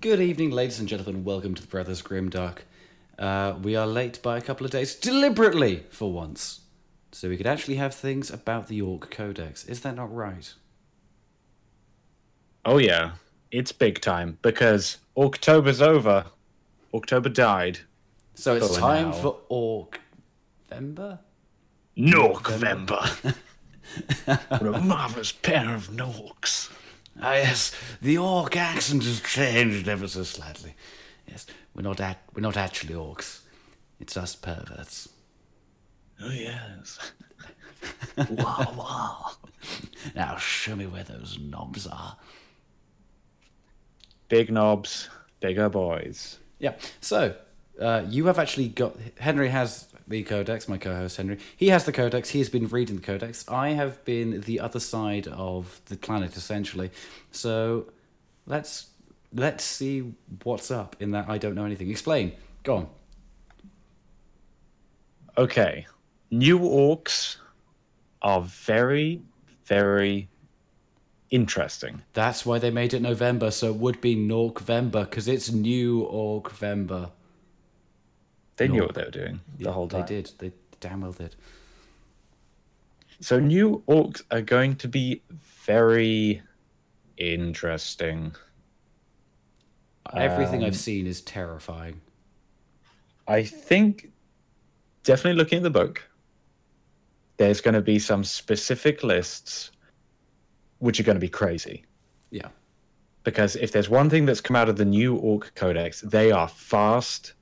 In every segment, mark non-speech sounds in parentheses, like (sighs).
Good evening, ladies and gentlemen. Welcome to the Brothers Grimdark. Uh, we are late by a couple of days, deliberately for once, so we could actually have things about the Ork Codex. Is that not right? Oh yeah, it's big time because October's over. October died. So it's For time now. for Orc Vember? Norkvember. what a marvelous pair of Norks. Ah, yes, the Orc accent has changed ever so slightly. Yes, we're not act- we're not actually orcs. It's us perverts. Oh yes. (laughs) wow, wow. Now show me where those knobs are. Big knobs, bigger boys. Yeah. So uh, you have actually got Henry has the codex. My co-host Henry, he has the codex. He has been reading the codex. I have been the other side of the planet essentially. So let's let's see what's up in that. I don't know anything. Explain. Go on. Okay. New orcs are very, very interesting. That's why they made it November, so it would be Norkvember because it's new Orkvember. They knew what they were doing the Yeah, whole time. They did. They damn well did. So new orcs are going to be very interesting. Everything Um, I've seen is terrifying. I think definitely looking at the book, there's going to be some specific lists which are going to be crazy. Yeah. Because if there's one thing that's come out of the new Ork Codex, they are fast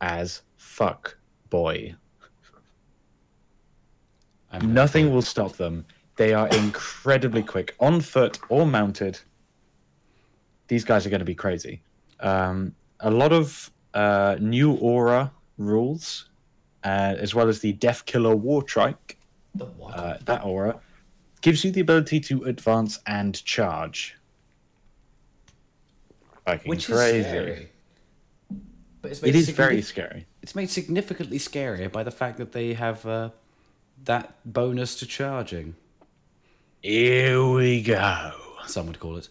as fuck, boy. I'm Nothing will stop them. They are incredibly quick, on foot or mounted. These guys are going to be crazy. Um, a lot of uh, new aura rules, uh, as well as the Death Killer War Trike. The what? Uh, that aura gives you the ability to advance and charge. Fucking Which crazy. is scary. But it's It is very scary. It's made significantly scarier by the fact that they have uh, that bonus to charging. Here we go. Some would call it.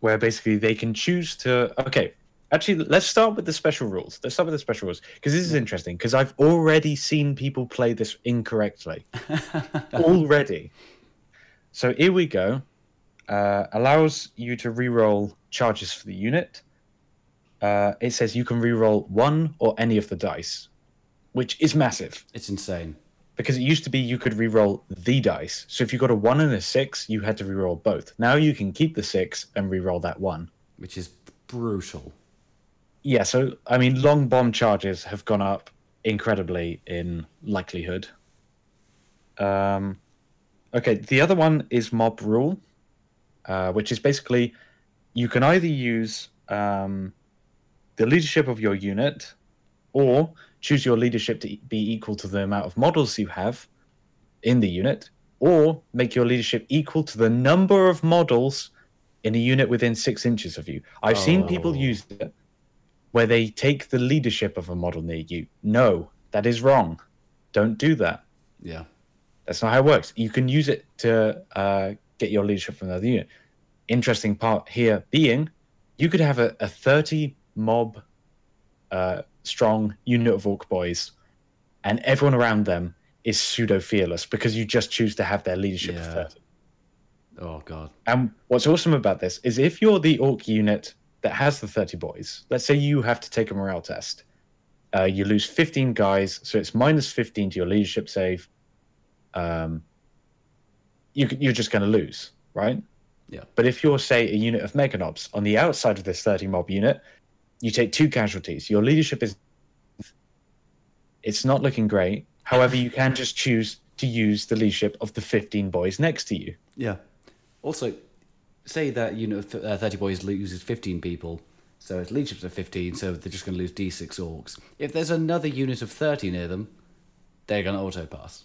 where basically they can choose to okay actually let's start with the special rules let's start with the special rules because this is interesting because i've already seen people play this incorrectly (laughs) already so here we go uh, allows you to re-roll charges for the unit uh, it says you can re-roll one or any of the dice which is massive It's insane. because it used to be you could re-roll the dice. So if you got a one and a six, you had to re-roll both. Now you can keep the six and re-roll that one. Which is brutal. Yeah, so I mean, long bomb charges have gone up incredibly in likelihood. Um, okay, the other one is mob rule, uh, which is basically you can either use um, the leadership of your unit, or choose your leadership to be equal to the amount of models you have in the unit, or make your leadership equal to the number of models in a unit within six inches of you. I've seen people Oh. use it where they take the leadership of a model near you. No, that is wrong. Don't do that. Yeah. That's not how it works. You can use it to uh, get your leadership from another unit. Interesting part here being you could have a, a 30 mob uh, strong unit of orc boys, and everyone around them is pseudo fearless because you just choose to have their leadership of Yeah. 30. Oh god. And what's awesome about this is if you're the orc unit that has the 30 boys, let's say you have to take a morale test, uh, you lose 15 guys, so it's minus 15 to your leadership save. Um, you, you're just going to lose, right? Yeah. But if you're, say, a unit of meganobs on the outside of this 30 mob unit, you take two casualties. Your leadership is. It's not looking great. However, you can just choose to use the leadership of the 15 boys next to you. Yeah. Also, say that you know th- uh, 30 boys loses 15 people, so its leaderships are 15, so they're just going to lose d6 orcs. If there's another unit of 30 near them, they're going to auto pass.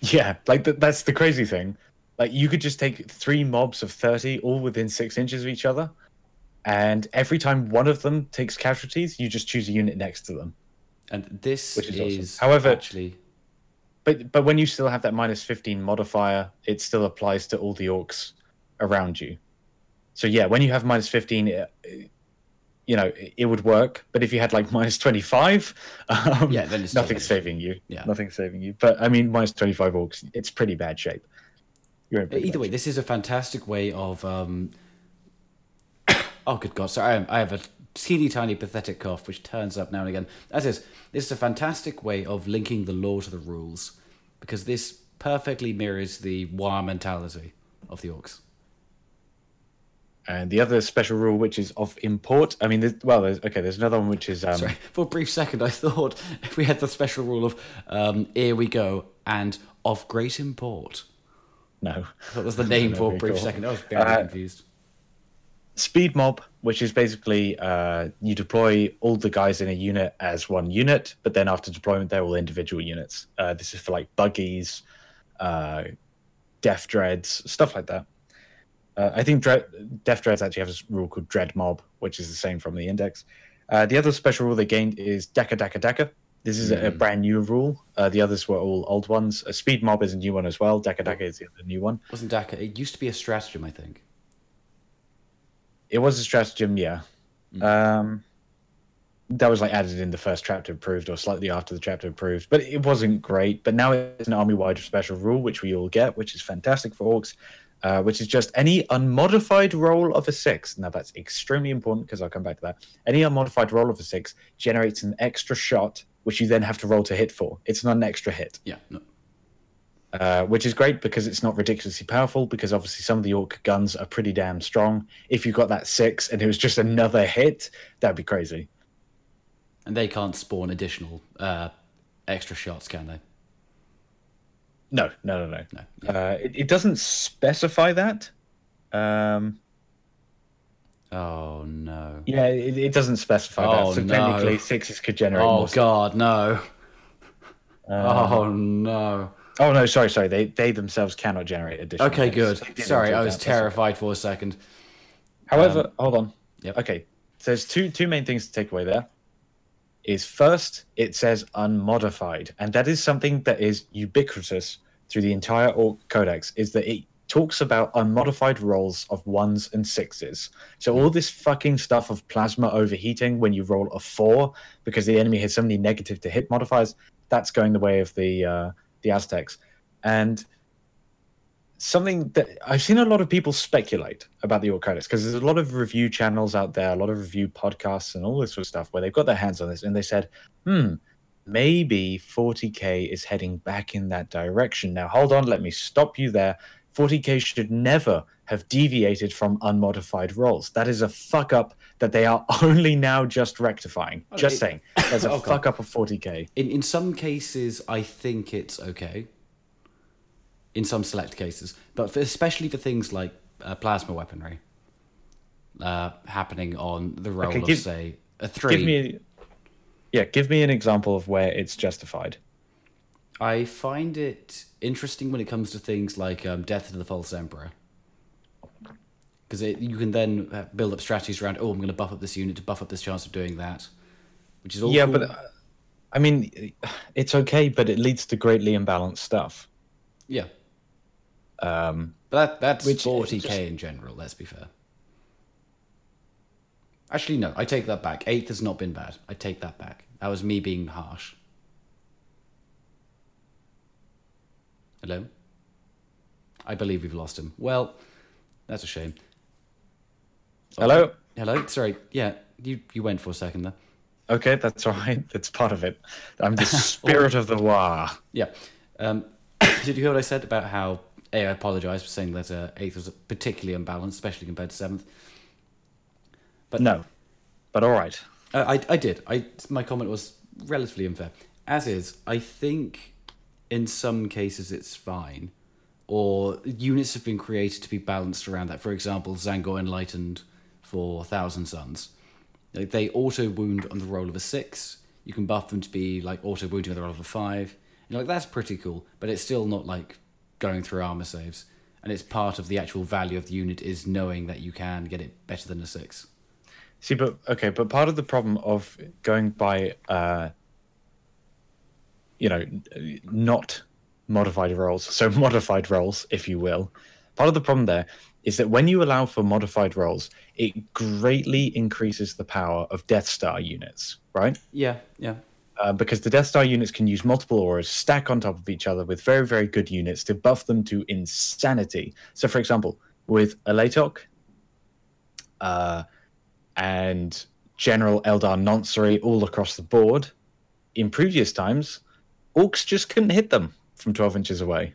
Yeah, like th- that's the crazy thing. Like you could just take three mobs of thirty, all within six inches of each other, and every time one of them takes casualties, you just choose a unit next to them. And this Which is is, awesome. However- actually But but when you still have that minus fifteen modifier, it still applies to all the orcs around you. So yeah, when you have minus fifteen, it, you know, it, it would work. But if you had like (laughs) minus twenty five, um, Yeah, then it's nothing's saving you. Yeah. nothing's saving you. But I mean, minus twenty five orcs, it's pretty bad shape. You're in pretty Either way, this is a fantastic way of. Um... oh, good God! Sorry, I, am, I have a teeny tiny pathetic cough which turns up now and again. That is, this is a fantastic way of linking the lore to the rules because this perfectly mirrors the war mentality of the orcs. And the other special rule, which is of import, I mean, there's, well, there's, okay, there's another one which is um, Sorry, for a brief second, I thought if (laughs) we had the special rule of um, "here we go" and "of great import." no That was the name (laughs) for a brief cool. second. I was very Uh, confused. Speed mob, which is basically uh, you deploy all the guys in a unit as one unit, but then after deployment, they're all individual units. Uh, this is for like buggies, uh, deff dreads, stuff like that. Uh, I think Dre- deff dreads actually have a rule called dread mob, which is the same from the index. Uh, the other special rule they gained is Dakka Dakka Dakka. This is a, a brand new rule. Uh, the others were all old ones. A speed mob is a new one as well. Dakka Dakka is the other new one. Wasn't Dakka? It used to be a stratagem, I think. It was a stratagem, yeah. Um, that was like added in the first chapter approved or slightly after the chapter approved, but it wasn't great. But now it's an army wide special rule, which we all get, which is fantastic for orcs, uh, which is just any unmodified roll of a six. Now that's extremely important because I'll come back to that. Any unmodified roll of a six generates an extra shot, which you then have to roll to hit for. It's not an extra hit Yeah. No. Uh, which is great because it's not ridiculously powerful. Because obviously some of the orc guns are pretty damn strong. If you got that six and it was just another hit, that'd be crazy. And they can't spawn additional uh, extra shots, can they? No, no, no, no. No. Uh, it, it doesn't specify that. Um, Oh no. yeah, it, it doesn't specify Oh, that. So no. technically, sixes could generate Oh god, no. Uh, oh no. Oh no, sorry, sorry. They they themselves cannot generate additional. Okay, good. Sorry, I was that, that's okay. terrified for a second. However, hold on. Um, yep. Okay, so there's two two main things to take away there. Is first, it says unmodified, and that is something that is ubiquitous through the entire Ork Codex. Is that it talks about unmodified rolls of ones and sixes. So all this fucking stuff of plasma overheating when you roll a four because the enemy has so many negative to hit modifiers, that's going the way of the uh, the Aztecs, and something that I've seen a lot of people speculate about the Orc because there's a lot of review channels out there, a lot of review podcasts, and all this sort of stuff where they've got their hands on this and they said, hmm, maybe 40k is heading back in that direction. Now, hold on, let me stop you there. 40k should never have deviated from unmodified rolls. That is a fuck up that they are (laughs) only now just rectifying. Just it- saying. There's a fuck up of 40k. In in some cases, I think it's okay. In some select cases, but for, especially for things like uh, plasma weaponry, uh, happening on the roll Okay, of give- say a three. Give me, yeah, give me an example of where it's justified. I find it interesting when it comes to things like um, Death to the False Emperor. Because you can then uh, build up strategies around, oh, I'm going to buff up this unit to buff up this chance of doing that. Which is all yeah, cool. but uh, I mean, (sighs) it's okay, but it leads to greatly imbalanced stuff. Yeah. Um, But that, that's Which, uh, 40k just- in general, let's be fair. Actually, no, I take that back. Eighth has not been bad. I take that back. That was me being harsh. Hello? I believe we've lost him. Well, that's a shame. Hello. Hello? Sorry. Yeah, you, you went for a second there. Okay, that's all right. That's part of it. I'm the (laughs) spirit of the law. Yeah. Um, (coughs) did you hear what I said about how A, I apologise for saying that uh, eighth was particularly unbalanced, especially compared to seventh? But No, but all right. Uh, I, I did. I my comment was relatively unfair. As is, I think in some cases it's fine, or units have been created to be balanced around that. For example, Tzaangor Enlightened for Thousand Suns, like they auto wound on the roll of a six. You can buff them to be like auto wounding on the roll of a five. And like that's pretty cool, but it's still not like going through armor saves. And it's part of the actual value of the unit is knowing that you can get it better than a six. See, but okay, but part of the problem of going by, uh, you know, not modified rolls, so (laughs) modified rolls, if you will, part of the problem there is that when you allow for modified rolls, it greatly increases the power of Death Star units, right? Yeah, yeah. Uh, because the Death Star units can use multiple auras, stack on top of each other with very, very good units to buff them to insanity. So, for example, with Alaitoc uh, and General Eldar Nonsari all across the board, in previous times, orcs just couldn't hit them from 12 inches away,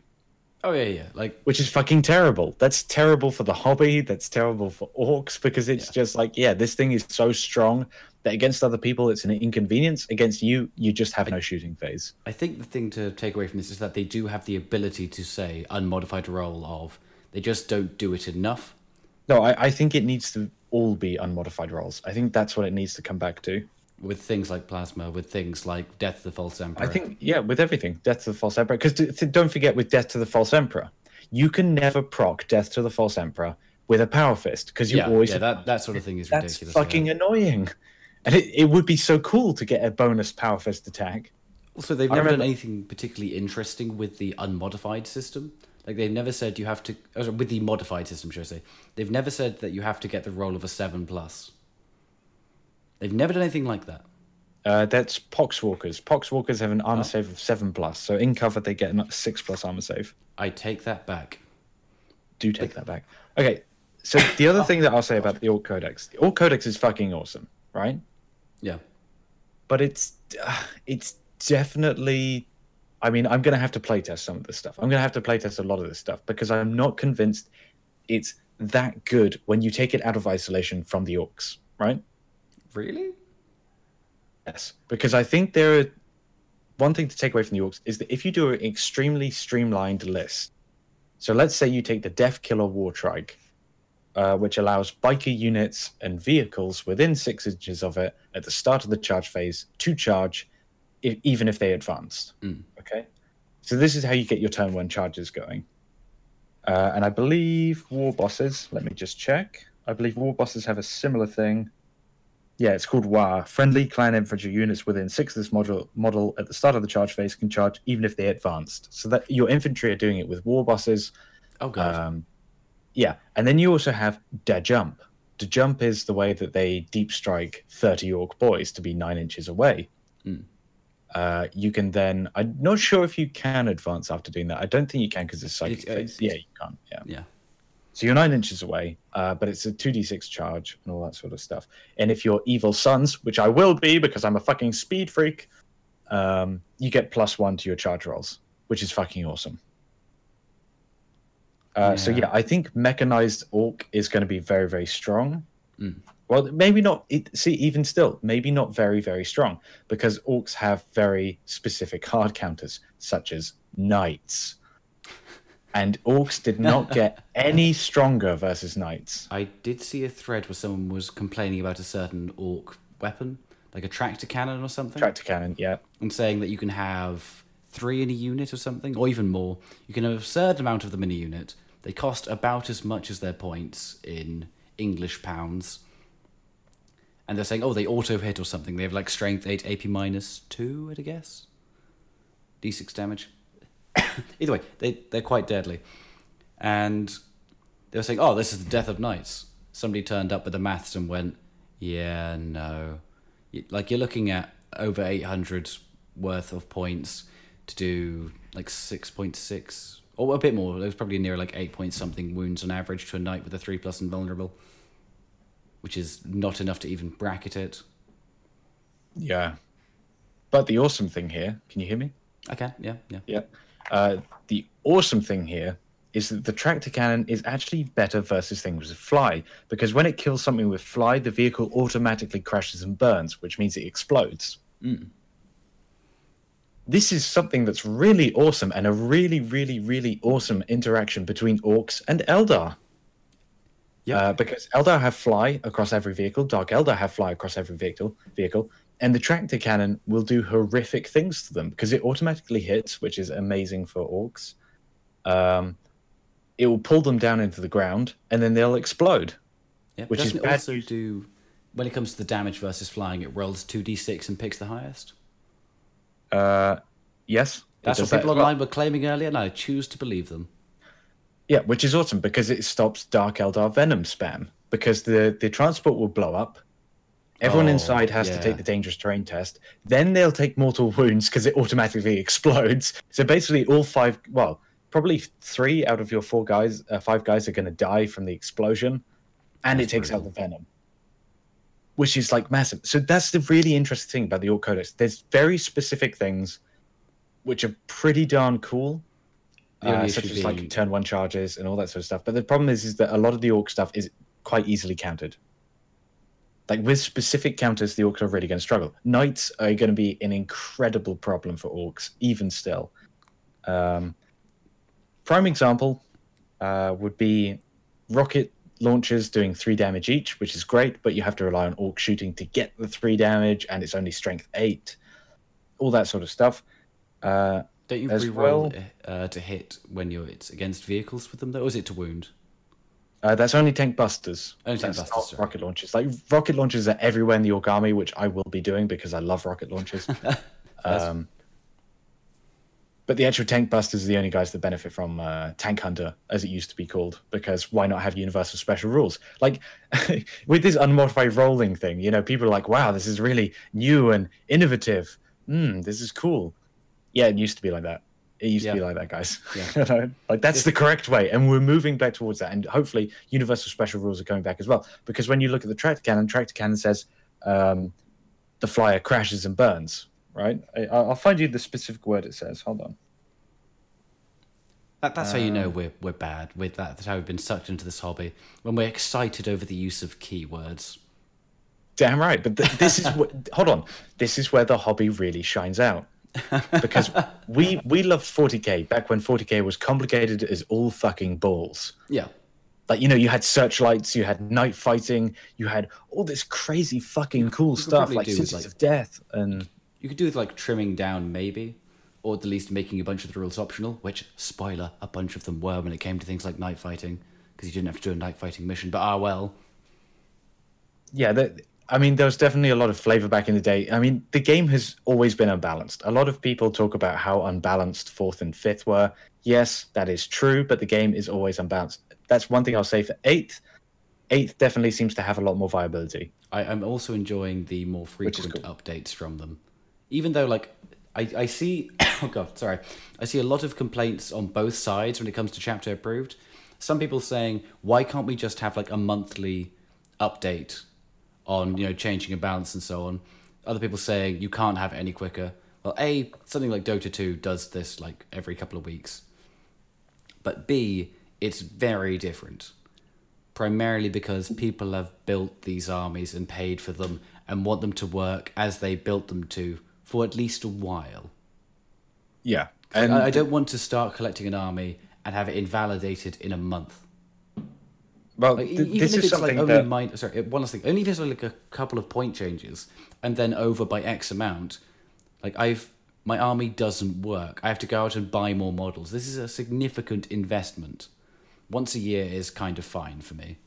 Oh yeah, yeah. Like which is fucking terrible. That's terrible for the hobby. That's terrible for orcs because it's Yeah. just like, yeah, this thing is so strong that against other people it's an inconvenience. Against you, you just have no shooting phase. I think the thing to take away from this is that they do have the ability to say unmodified roll of. They just don't do it enough. No, I, I think it needs to all be unmodified rolls. I think that's what it needs to come back to. With things like plasma, with things like Death of the False Emperor. I think, yeah, with everything, Death to the False Emperor. Because don't forget, with Death to the False Emperor, you can never proc Death to the False Emperor with a Power Fist because you yeah, always yeah, that that sort of thing is that's ridiculous. fucking yeah. annoying. And it, it would be so cool to get a bonus Power Fist attack. Also, they've I never done anything particularly interesting with the unmodified system. Like they've never said you have to oh, sorry, with the modified system, should I say? They've never said that you have to get the roll of a seven plus. They've never done anything like that. Uh, that's Poxwalkers. Poxwalkers have an armor Oh. save of seven plus, so in cover they get a six plus armor save. I take that back. Do take that back. Okay, so the other thing that I'll say about the Ork Codex, the Ork Codex is fucking awesome, right? Yeah. but it's uh, it's definitely i mean i'm going to have to playtest some of this stuff i'm going to have to playtest a lot of this stuff because i'm not convinced it's that good when you take it out of isolation from the orcs right Really? yes because i think there are one thing to take away from the orcs is that if you do an extremely streamlined list so let's say you take the death killer war trike uh, which allows biker units and vehicles within six inches of it at the start of the charge phase to charge, i even if they advanced. Mm. Okay, so this is how you get your turn one charges going. Uh, and I believe war bosses. Let me just check. I believe war bosses have a similar thing. Yeah, it's called Waaagh. Friendly clan infantry units within six of this model model at the start of the charge phase can charge even if they advanced. So that your infantry are doing it with war bosses. Oh god. Um, yeah, and then you also have da jump. Da jump is the way that they deep strike thirty orc boys to be nine inches away. Mm. Uh, you can then. I'm not sure if you can advance after doing that. I don't think you can because it's psychic It's- phase. it's- Yeah, you can't. Yeah. yeah. So you're nine inches away, uh, but it's a 2d6 charge and all that sort of stuff. And if you're Evil Sunz, which I will be because I'm a fucking speed freak, um, you get plus one to your charge rolls, which is fucking awesome. Uh, So Yeah. yeah, I think mechanized orc is going to be very, very strong. Mm. Well, maybe not. It, see, even still, maybe not very, very strong because orcs have very specific hard counters, such as knights. And orcs did not (laughs) get any stronger versus knights. I did see a thread where someone was complaining about a certain orc weapon, like a Traktor Kannon or something, Traktor Kannon, yeah. and saying that you can have three in a unit or something, or even more. You can have an absurd amount of them in a unit. They cost about as much as their points in English pounds. And they're saying, oh, they auto hit or something. They have like strength 8, AP minus 2, I'd guess. D6 damage. (coughs) Either way, they, they're quite deadly. And they were saying, oh, this is the death of knights. Somebody turned up with the maths and went, yeah, no. Like, you're looking at over 800 worth of points to do like 6.6, or a bit more. It was probably near like 8 point something wounds on average to a knight with a 3 plus invulnerable, which is not enough to even bracket it. Yeah. But the awesome thing here, can you hear me? Okay, yeah, yeah. Yeah. Uh, the awesome thing here is that the Traktor Kannon is actually better versus things with fly because when it kills something with fly, the vehicle automatically crashes and burns, which means it explodes. Mm. This is something that's really awesome and a really, really, really awesome interaction between orcs and Eldar. Yep. Uh, because Eldar have fly across every vehicle, Dark Eldar have fly across every vehicle, vehicle, and the Traktor Kannon will do horrific things to them because it automatically hits, which is amazing for orcs. Um, it will pull them down into the ground, and then they'll explode. Yeah, Which is doesn't it bad also do when it comes to the damage versus flying? It rolls two d six and picks the highest. Uh, yes, That's what that people well. online were claiming earlier, and I choose to believe them. Yeah, which is awesome because it stops Dark Eldar Venom spam. Because the the transport will blow up. Everyone Oh, inside has to take the dangerous terrain test. Then they'll take mortal wounds because it automatically (laughs) explodes. So basically, all five, well, probably three out of your four guys, uh, five guys are going to die from the explosion, and That's it takes out the venom, which is like massive. So that's the really interesting thing about the Ork Codex. There's very specific things, which are pretty darn cool uh, such as being- like turn one charges and all that sort of stuff. But the problem is, is that a lot of the orc stuff is quite easily countered. Like with specific counters, the orcs are really going to struggle. Knights are going to be an incredible problem for orcs, even still. Um, prime example uh, would be rocket launchers doing three damage each, which is great, but you have to rely on orc shooting to get the three damage, and it's only strength eight. All that sort of stuff. Uh, Don't you As reroll well- uh, to hit when you're it's against vehicles with them though, or is it to wound? Uh, that's only tank busters. Only tank That's busters, rocket launchers. Like rocket launchers are everywhere in the army, which I will be doing because I love rocket launchers. (laughs) um, but the actual tank busters are the only guys that benefit from uh, Tank Hunter, as it used to be called, because why not have universal special rules? Like (laughs) with this unmodified rolling thing, you know, people are like, "Wow, this is really new and innovative. Hmm, this is cool." Yeah, it used to be like that. It used to be like that, guys. Yeah. (laughs) Like that's the correct way, and we're moving back towards that. And hopefully, universal special rules are coming back as well. Because when you look at the Traktor Kannon, Traktor Kannon says um, the flyer crashes and burns. Right? I, I'll find you the specific word it says. Hold on. That, that's how you Um, know we're we're bad with that. That's how we've been sucked into this hobby when we're excited over the use of keywords. Damn right. But th- this is (laughs) what. hold on. This is where the hobby really shines out. Because we we loved 40k back when 40k was complicated as all fucking balls. Yeah, like you know you had searchlights you had night fighting you had all this crazy fucking cool stuff like cities like- of death and you could do with like trimming down maybe, or at least making a bunch of the rules optional. Which spoiler, a bunch of them were when it came to things like night fighting, because you didn't have to do a night fighting mission. But ah well, yeah i mean there was definitely a lot of flavor back in the day. I mean the game has always been unbalanced. A lot of people talk about how unbalanced fourth and fifth were. Yes that is true but the game is always unbalanced. That's one thing i'll say for eighth. Eighth definitely seems to have a lot more viability. I, I'm also enjoying the more frequent cool. updates from them. Even though, like, I, I see, (coughs) oh god, sorry, I see a lot of complaints on both sides when it comes to chapter approved. Some people saying, why can't we just have like a monthly update on you know changing a balance and so on? Other people saying you can't have it any quicker. Well, a something like Dota two does this like every couple of weeks, but b it's very different primarily because people have built these armies and paid for them and want them to work as they built them to for at least a while. yeah And and I, I don't want to start collecting an army and have it invalidated in a month. Well Like, th- even this if is it's like only that min- sorry, one last thing. Only if it's like a couple of point changes and then over by X amount, like I've my army doesn't work. I have to go out and buy more models. This is a significant investment. Once a year is kind of fine for me.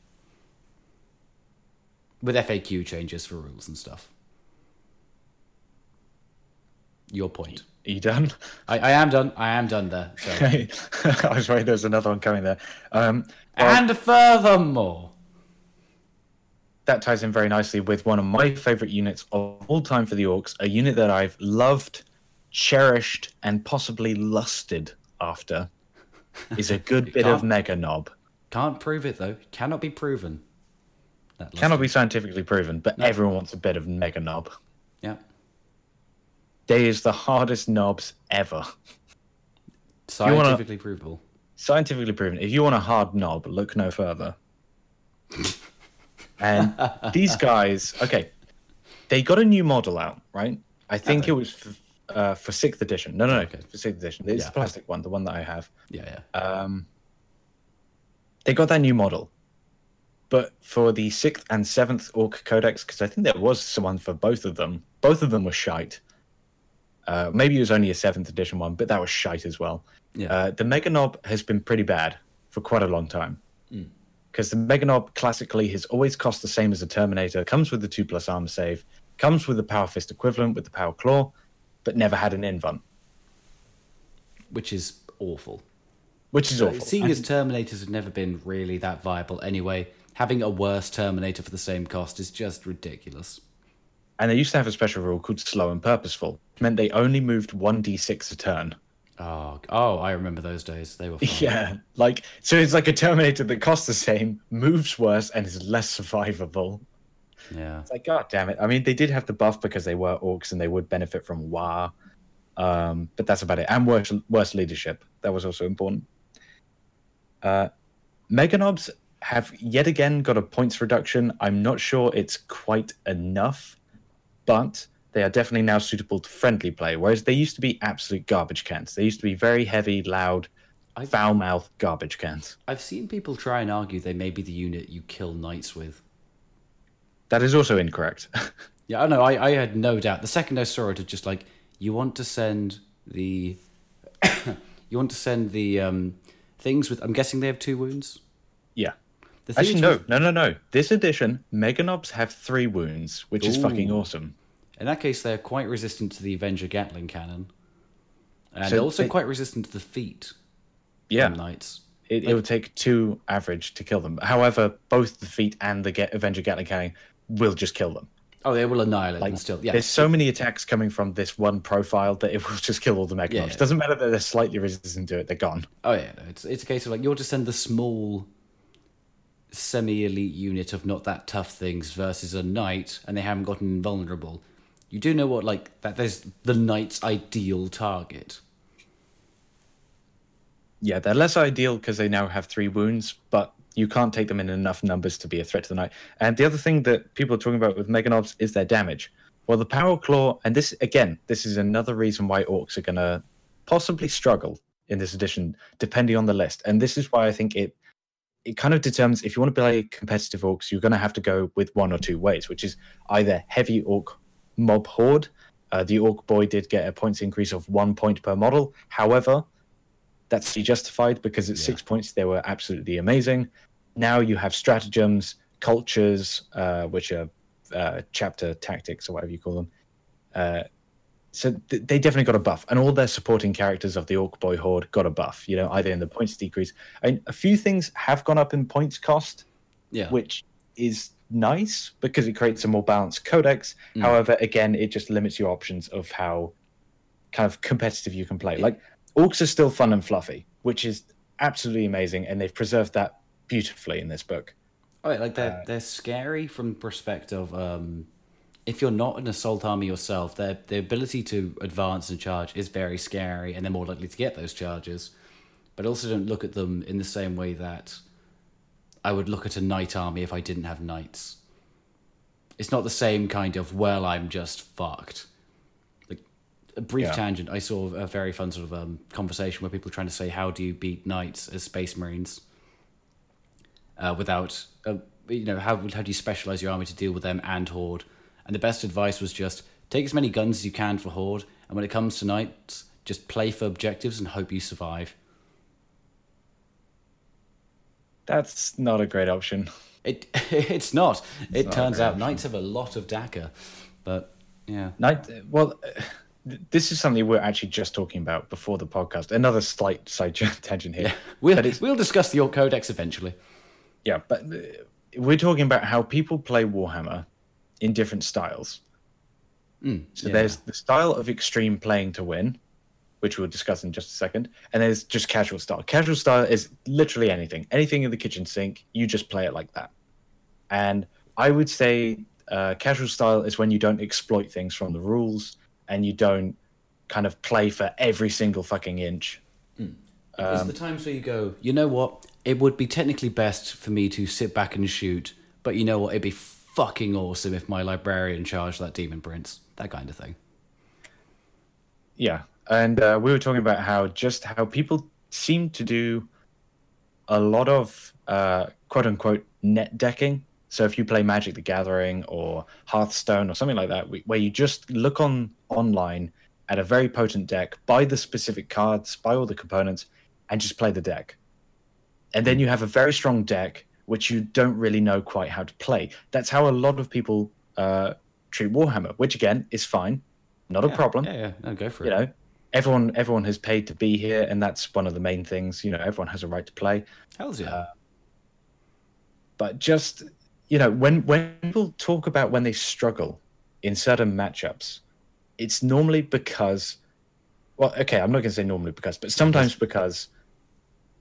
With FAQ changes for rules and stuff. Your point. are you done I, I am done. I am done there. So. (laughs) i was worried there's another one coming there um and furthermore, that ties in very nicely with one of my favorite units of all time for the orcs, a unit that I've loved, cherished, and possibly lusted after. Is a good (laughs) bit of mega knob. can't prove it though. Cannot be proven. That Cannot be scientifically proven, but everyone wants a bit of mega knob. Yeah. They is the hardest knobs ever. (laughs) wanna- Scientifically provable. Scientifically proven. If you want a hard knob, look no further. and (laughs) these guys, okay, they got a new model out, right? I think it was for, uh, for sixth edition. No, no, no, Okay. for sixth edition. It's Yeah. the plastic one, the one that I have. Yeah, yeah. Um, they got that new model, but for the sixth and seventh Ork Codex, because I think there was someone for both of them. Both of them were shite. Uh, maybe it was only a seventh edition one, but that was shite as well. Yeah. Uh, the Meganob has been pretty bad for quite a long time. Because the Meganob classically has always cost the same as a Terminator, comes with the 2 plus armor save, comes with the Power Fist equivalent with the Power Claw, but never had an invuln. Which is awful. which is awful. Seeing as Terminators have never been really that viable anyway, having a worse Terminator for the same cost is just ridiculous. and they used to have a special rule called slow and purposeful. Meant they only moved one d6 a turn. Oh, oh, I remember those days. They were fun. (laughs) Yeah, like so it's like a Terminator that costs the same, moves worse, and is less survivable. yeah. It's like, god damn it. I mean, they did have the buff because they were orcs and they would benefit from Waaagh, Um, but that's about it. And worse, worse leadership. That was also important. Uh, Meganobs have yet again got a points reduction. I'm not sure it's quite enough, but they are definitely now suitable to friendly play. Whereas they used to be absolute garbage cans. They used to be very heavy, loud, foul mouthed garbage cans. I've seen people try and argue they may be the unit you kill knights with. That is also incorrect. (laughs) Yeah, I know. I, I had no doubt. The second I saw it, it just like you want to send the, (coughs) you want to send the um, things with. I'm guessing they have two wounds. yeah. Actually, no, with- no, no, no. This edition, Meganobs have three wounds, which is fucking awesome. In that case, they're quite resistant to the Avenger Gatling cannon, and So they're also they- quite resistant to the feet. Yeah, knights. it, it would take two average to kill them. However, both the feet and the Get Avenger Gatling cannon will just kill them. Oh, they will annihilate Like, them still. Yeah, there's so many attacks coming from this one profile that it (laughs) will just kill all the Meganobs. Yeah. Doesn't matter that they're slightly resistant to it; they're gone. Oh yeah, no, it's it's a case of like you want just send the small semi-elite unit of not that tough things versus a knight, and they haven't gotten invulnerable. You do know what like that? There's the knight's ideal target. Yeah, they're less ideal because they now have three wounds, but you can't take them in enough numbers to be a threat to the knight. And the other thing that people are talking about with Meganobs is their damage. Well, the Power Claw, and this again, this is another reason why orcs are going to possibly struggle in this edition, depending on the list. And this is why I think it it kind of determines if you want to play competitive orcs, you're going to have to go with one or two ways, which is either heavy orc mob horde. Uh, the orc boy did get a points increase of one point per model. However, that's justified because at Yeah. six points they were absolutely amazing. Now you have stratagems, cultures, uh, which are uh, chapter tactics or whatever you call them. Uh, so th- they definitely got a buff, and all their supporting characters of the Orc Boy Horde got a buff. You know, either in the points decrease. And a few things have gone up in points cost, Yeah, which is nice because it creates a more balanced codex. Mm. However, again, it just limits your options of how kind of competitive you can play. Like orcs are still fun and fluffy, which is absolutely amazing, and they've preserved that beautifully in this book. oh, yeah, like they're uh, they're scary from perspective. Um, if you're not an assault army yourself, their their ability to advance and charge is very scary, and they're more likely to get those charges. But also don't look at them in the same way that I would look at a knight army if I didn't have knights. It's not the same kind of well, I'm just fucked. Like a brief Yeah. tangent, I saw a very fun sort of um, conversation where people were trying to say how do you beat knights as space marines uh, without uh, you know how how do you specialize your army to deal with them and horde? And the best advice was just take as many guns as you can for horde, and when it comes to knights, just play for objectives and hope you survive. That's not a great option. It (laughs) it's not. it not turns out option. knights have a lot of dakka, but yeah. Night. Well, this is something we're actually just talking about before the podcast. Another slight side (laughs) tangent here. Yeah, we'll, we'll discuss the Ork Codex eventually. Yeah, but uh, we're talking about how people play Warhammer in different styles. Mm, So yeah. there's the style of extreme playing to win, which we'll discuss in just a second, and there's just casual style. Casual style is literally anything, anything in the kitchen sink. You just play it like that. And I would say uh, casual style is when you don't exploit things from the rules and you don't kind of play for every single fucking inch. It's the times where you go, you know what? It would be technically best for me to sit back and shoot, but you know what? It'd be fucking awesome if my librarian charged that demon prince. That kind of thing. Yeah, and uh, we were talking about how just how people seem to do a lot of uh, quote unquote net decking. So if you play Magic the Gathering or Hearthstone or something like that, where you just look on online at a very potent deck, buy the specific cards, buy all the components, and just play the deck. And then you have a very strong deck which you don't really know quite how to play. That's how a lot of people uh, treat Warhammer, which again is fine, not a problem Yeah, yeah. No, go for you it. know everyone everyone has paid to be here, and that's one of the main things. You know, everyone has a right to play. Hell's yeah. Uh, But just you know, when when people talk about when they struggle in certain matchups, it's normally because, well, okay, I'm not going to say normally because, but sometimes because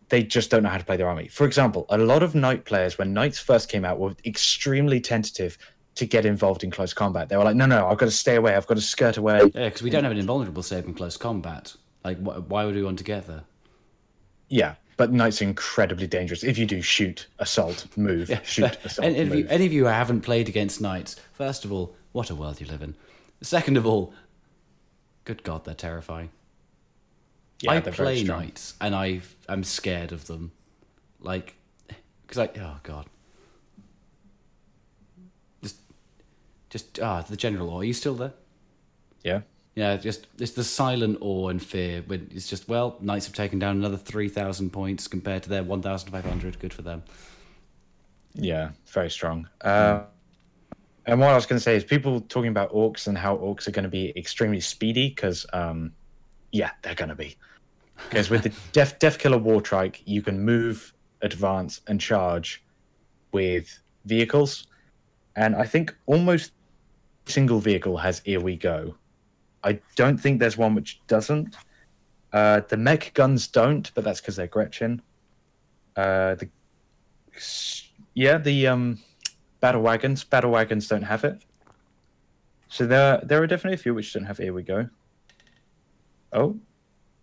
they just don't know how to play their army. For example, a lot of knight players, when knights first came out, were extremely tentative to get involved in close combat. They were like, no, no, I've got to stay away. I've got to skirt away. yeah, because we don't have an invulnerable save in close combat. Like, wh- why would we want to get there? Yeah, but knights are incredibly dangerous. If you do shoot, assault, move, shoot, (laughs) assault, any, any of you, any of you who haven't played against knights, first of all, what a world you live in. Second of all, good God, they're terrifying. Yeah, I they're play knights and I I'm scared of them, like, because I oh God, just just ah the general awe. Are you still there? Yeah. Yeah, just it's the silent awe and fear. When it's just well, knights have taken down another three thousand points compared to their one thousand five hundred. Good for them. Yeah, very strong. Uh, and what I was going to say is people talking about orcs and how orcs are going to be extremely speedy because, um, yeah, they're going to be. Because with the (laughs) Death, Def Killer War Trike, you can move, advance, and charge with vehicles. And I think almost single vehicle has Here We Go. I don't think there's one which doesn't. Uh, the Mek Gunz don't, but that's because they're Gretchin. Uh, the yeah, the um, battle wagons. Battle wagons don't have it. So there, there are definitely a few which don't have. Here we go. Oh,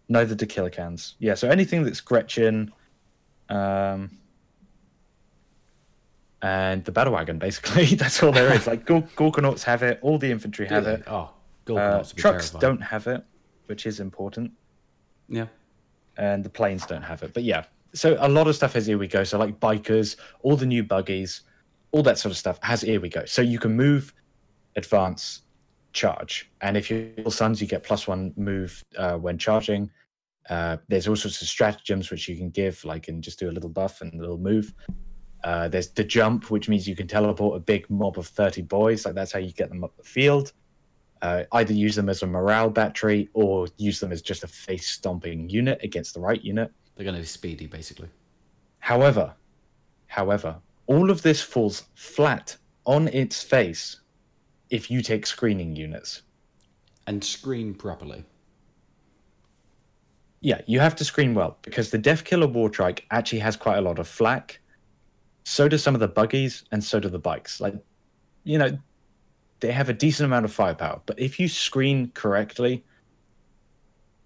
neither do Killa Kans. Yeah, so anything that's Gretchin, um, and the battle wagon, basically, (laughs) that's all there is. Like Gork- (laughs) Gorkanauts have it. All the infantry have it. Oh, Uh, Gorkanauts would be trucks terrifying. don't have it, which is important Yeah. and the planes don't have it. But yeah, so a lot of stuff has here we go. So like bikers, all the new buggies, all that sort of stuff has here we go. So you can move, advance, charge, and if you're Sunz, you get plus one move uh, when charging. Uh, there's all sorts of stratagems which you can give, like and just do a little buff and a little move. Uh, there's the jump, which means you can teleport a big mob of 30 boys. Like that's how you get them up the field. Uh, either use them as a morale battery or use them as just a face stomping unit against the right unit. They're going to be speedy, basically. However, however, all of this falls flat on its face if you take screening units. And screen properly. Yeah, you have to screen well because the Death Killer War Trike actually has quite a lot of flak. So do some of the buggies, and so do the bikes. Like, you know, they have a decent amount of firepower, but if you screen correctly,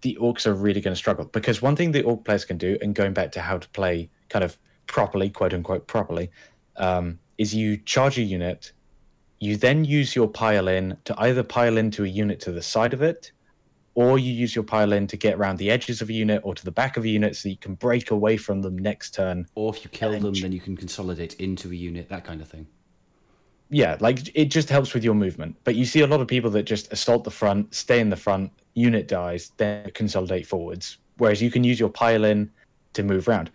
the orcs are really going to struggle. Because one thing the orc players can do, and going back to how to play kind of properly, quote unquote properly, um, is you charge a unit, you then use your pile in to either pile into a unit to the side of it, or you use your pile in to get around the edges of a unit or to the back of a unit so you can break away from them next turn. Or if you kill them, then you can consolidate into a unit, that kind of thing. Yeah, like it just helps with your movement. But you see a lot of people that just assault the front, stay in the front, unit dies, then consolidate forwards. Whereas you can use your pile in to move around.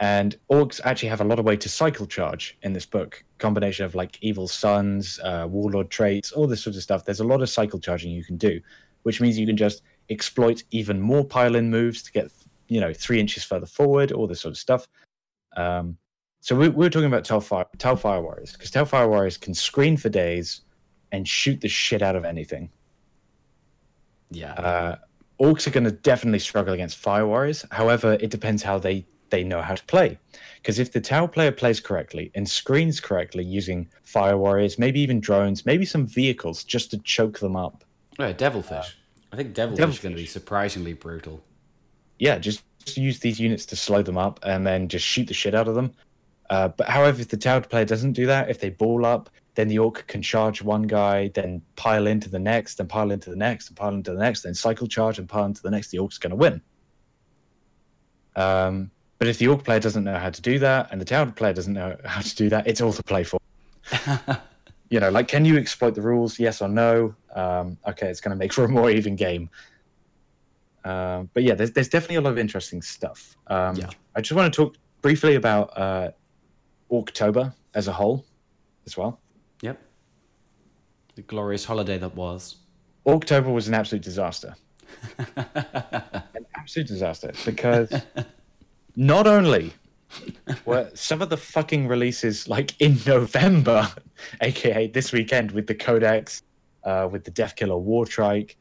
And orcs actually have a lot of way to cycle charge in this book. Combination of like Evil Sunz, uh, warlord traits, all this sort of stuff. There's a lot of cycle charging you can do, which means you can just exploit even more pile in moves to get you know three inches further forward, all this sort of stuff. Um, so we, we were talking about Tau Fire, Tau Fire Warriors because Tau Fire Warriors can screen for days and shoot the shit out of anything. Yeah. Uh, orcs are going to definitely struggle against Fire Warriors. However, it depends how they they know how to play. Because if the Tau player plays correctly and screens correctly using Fire Warriors, maybe even drones, maybe some vehicles just to choke them up. Yeah, Devilfish. I think Devilfish, is going to be surprisingly brutal. yeah, just, just use these units to slow them up and then just shoot the shit out of them. Uh, but however, if the Tau player doesn't do that, if they ball up, then the orc can charge one guy, then pile into the next, then pile into the next, and pile into the next, then cycle charge and pile into the next. The orc's going to win. Um, but if the orc player doesn't know how to do that, and the Tau player doesn't know how to do that, it's all to play for. (laughs) you know, like, can you exploit the rules? Yes or no? Um, okay, it's going to make for a more even game. Um, but yeah, there's there's definitely a lot of interesting stuff. Um, Yeah. I just want to talk briefly about uh, October as a whole, as well. Yep. The glorious holiday that was. October was an absolute disaster. (laughs) an absolute disaster because not only were some of the fucking releases like in November, (laughs) aka this weekend with the Codex, uh, with the Death Killer War Trike,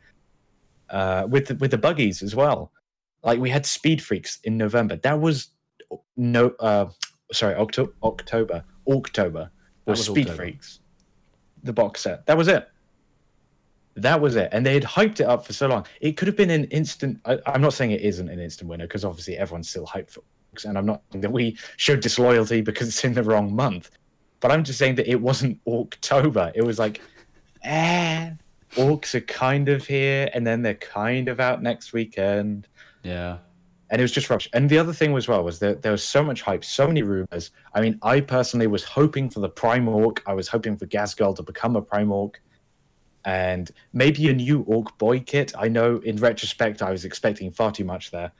uh, with the, with the buggies as well. Like we had Speed Freaks in November. That was no, uh, sorry, October, October, October was, was Speed October. Freaks, the box set. That was it. That was it, and they had hyped it up for so long. It could have been an instant. I, I'm not saying it isn't an instant winner because obviously everyone's still hyped for and I'm not saying that we showed disloyalty because it's in the wrong month. But I'm just saying that it wasn't October. It was like, eh, orcs are kind of here, and then they're kind of out next weekend Yeah. and it was just rubbish. And the other thing as well was that there was so much hype, so many rumors. I mean, I personally was hoping for the Prime Orc. I was hoping for Ghazghkull to become a Prime Orc, and maybe a new Orc Boy kit. I know in retrospect, I was expecting far too much there,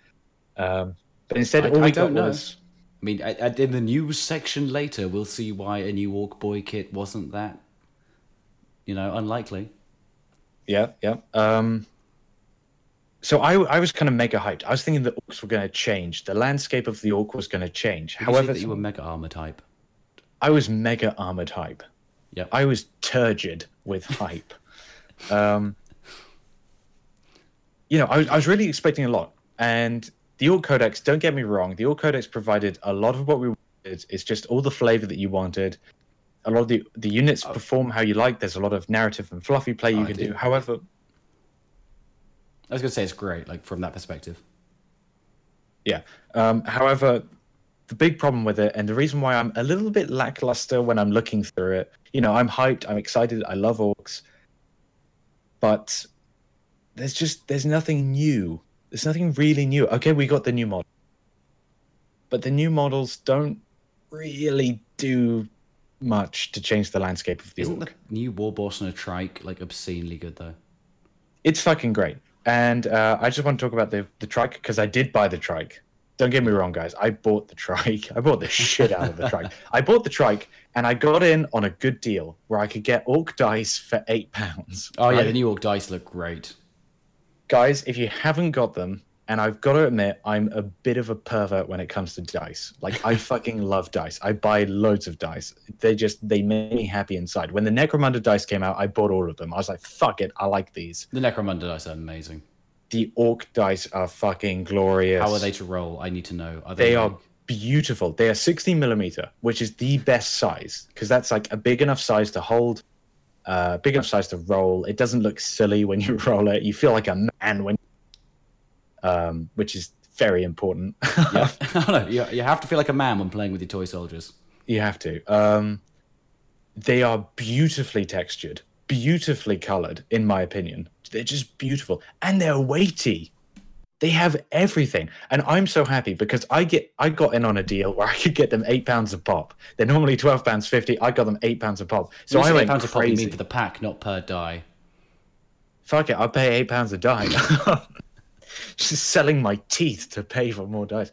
um, but instead, I- all we I don't got know. was I mean, I- I- in the news section later, we'll see why a new Ork Boy kit wasn't that, you know, unlikely. yeah, yeah. Um, so I, I was kind of mega hyped. I was thinking the orcs were going to change. The landscape of the orc was going to change. Did you However, that you were mega armor type. I was mega armored hype. Yeah. I was turgid with hype. um, you know, I, was- I was really expecting a lot. And the Ork Codex, don't get me wrong, the Ork Codex provided a lot of what we wanted. It's just all the flavor that you wanted. A lot of the, the units perform how you like. There's a lot of narrative and fluffy play you Oh, can do. However, I was going to say it's great, like from that perspective. Yeah. Um, however, the big problem with it, and the reason why I'm a little bit lackluster when I'm looking through it, you know, I'm hyped, I'm excited, I love orcs, but there's just there's nothing new. There's nothing really new. Okay, we got the new model, but the new models don't really do much to change the landscape of the Isn't orc. the new Warboss and a Trike like obscenely good though? It's fucking great. And uh, I just want to talk about the the trike because I did buy the trike. Don't get me wrong, guys. I bought the trike. (laughs) I bought the shit out of the trike. (laughs) I bought the trike and I got in on a good deal where I could get orc dice for eight pounds. Oh yeah, the new Orc dice look great. Guys, if you haven't got them, and I've got to admit, I'm a bit of a pervert when it comes to dice. Like I fucking (laughs) love dice. I buy loads of dice. They just they make me happy inside. When the Necromunda dice came out, I bought all of them. I was like, fuck it, I like these. The Necromunda dice are amazing. The orc dice are fucking glorious. How are they to roll? I need to know. Are They they, are beautiful. They are 16 millimeter, which is the best size because that's like a big enough size to hold, uh, big enough size to roll. It doesn't look silly when you (laughs) roll it. You feel like a man when, um, which is very important. (laughs) Yeah. (laughs) no, you, you have to feel like a man when playing with your toy soldiers. you have to. Um, they are beautifully textured, beautifully colored, in my opinion. They're just beautiful, and they're weighty. They have everything, and I'm so happy because I get I got in on a deal where I could get them eight pounds a pop. They're normally twelve pounds fifty. I got them eight pounds a pop. So I went eight pounds a pop, you mean for the pack, not per die. Fuck it, I'll pay eight pounds a die. (laughs) Just selling my teeth to pay for more dice,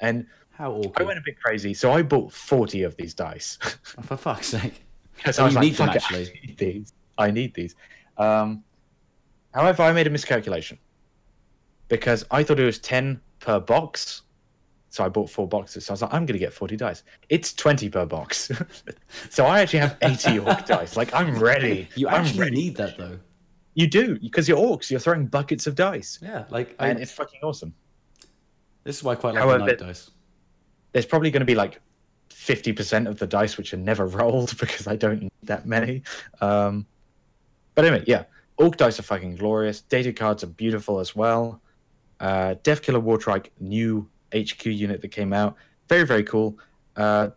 and How I went a bit crazy. So I bought forty of these dice. Oh, for fuck's sake. (laughs) Because Oh, I was like, need them, "Fuck it, actually. I need these. I need these. Um, however, I made a miscalculation because I thought it was 10 per box. So I bought four boxes. So I was like, I'm going to get 40 dice. It's 20 per box. (laughs) so I actually have 80 (laughs) orc dice. Like, I'm ready. You I'm actually ready. need that though. You do, because you're orcs. You're throwing buckets of dice. Yeah, like I, And it's fucking awesome. this is why I quite like However, the night dice. There's probably going to be like 50% of the dice which are never (laughs) rolled because I don't need that many. Um, but anyway, yeah, Orc dice are fucking glorious. Data cards are beautiful as well. Uh, Deffkilla Wartrike, new HQ unit that came out. Very, very cool. Uh,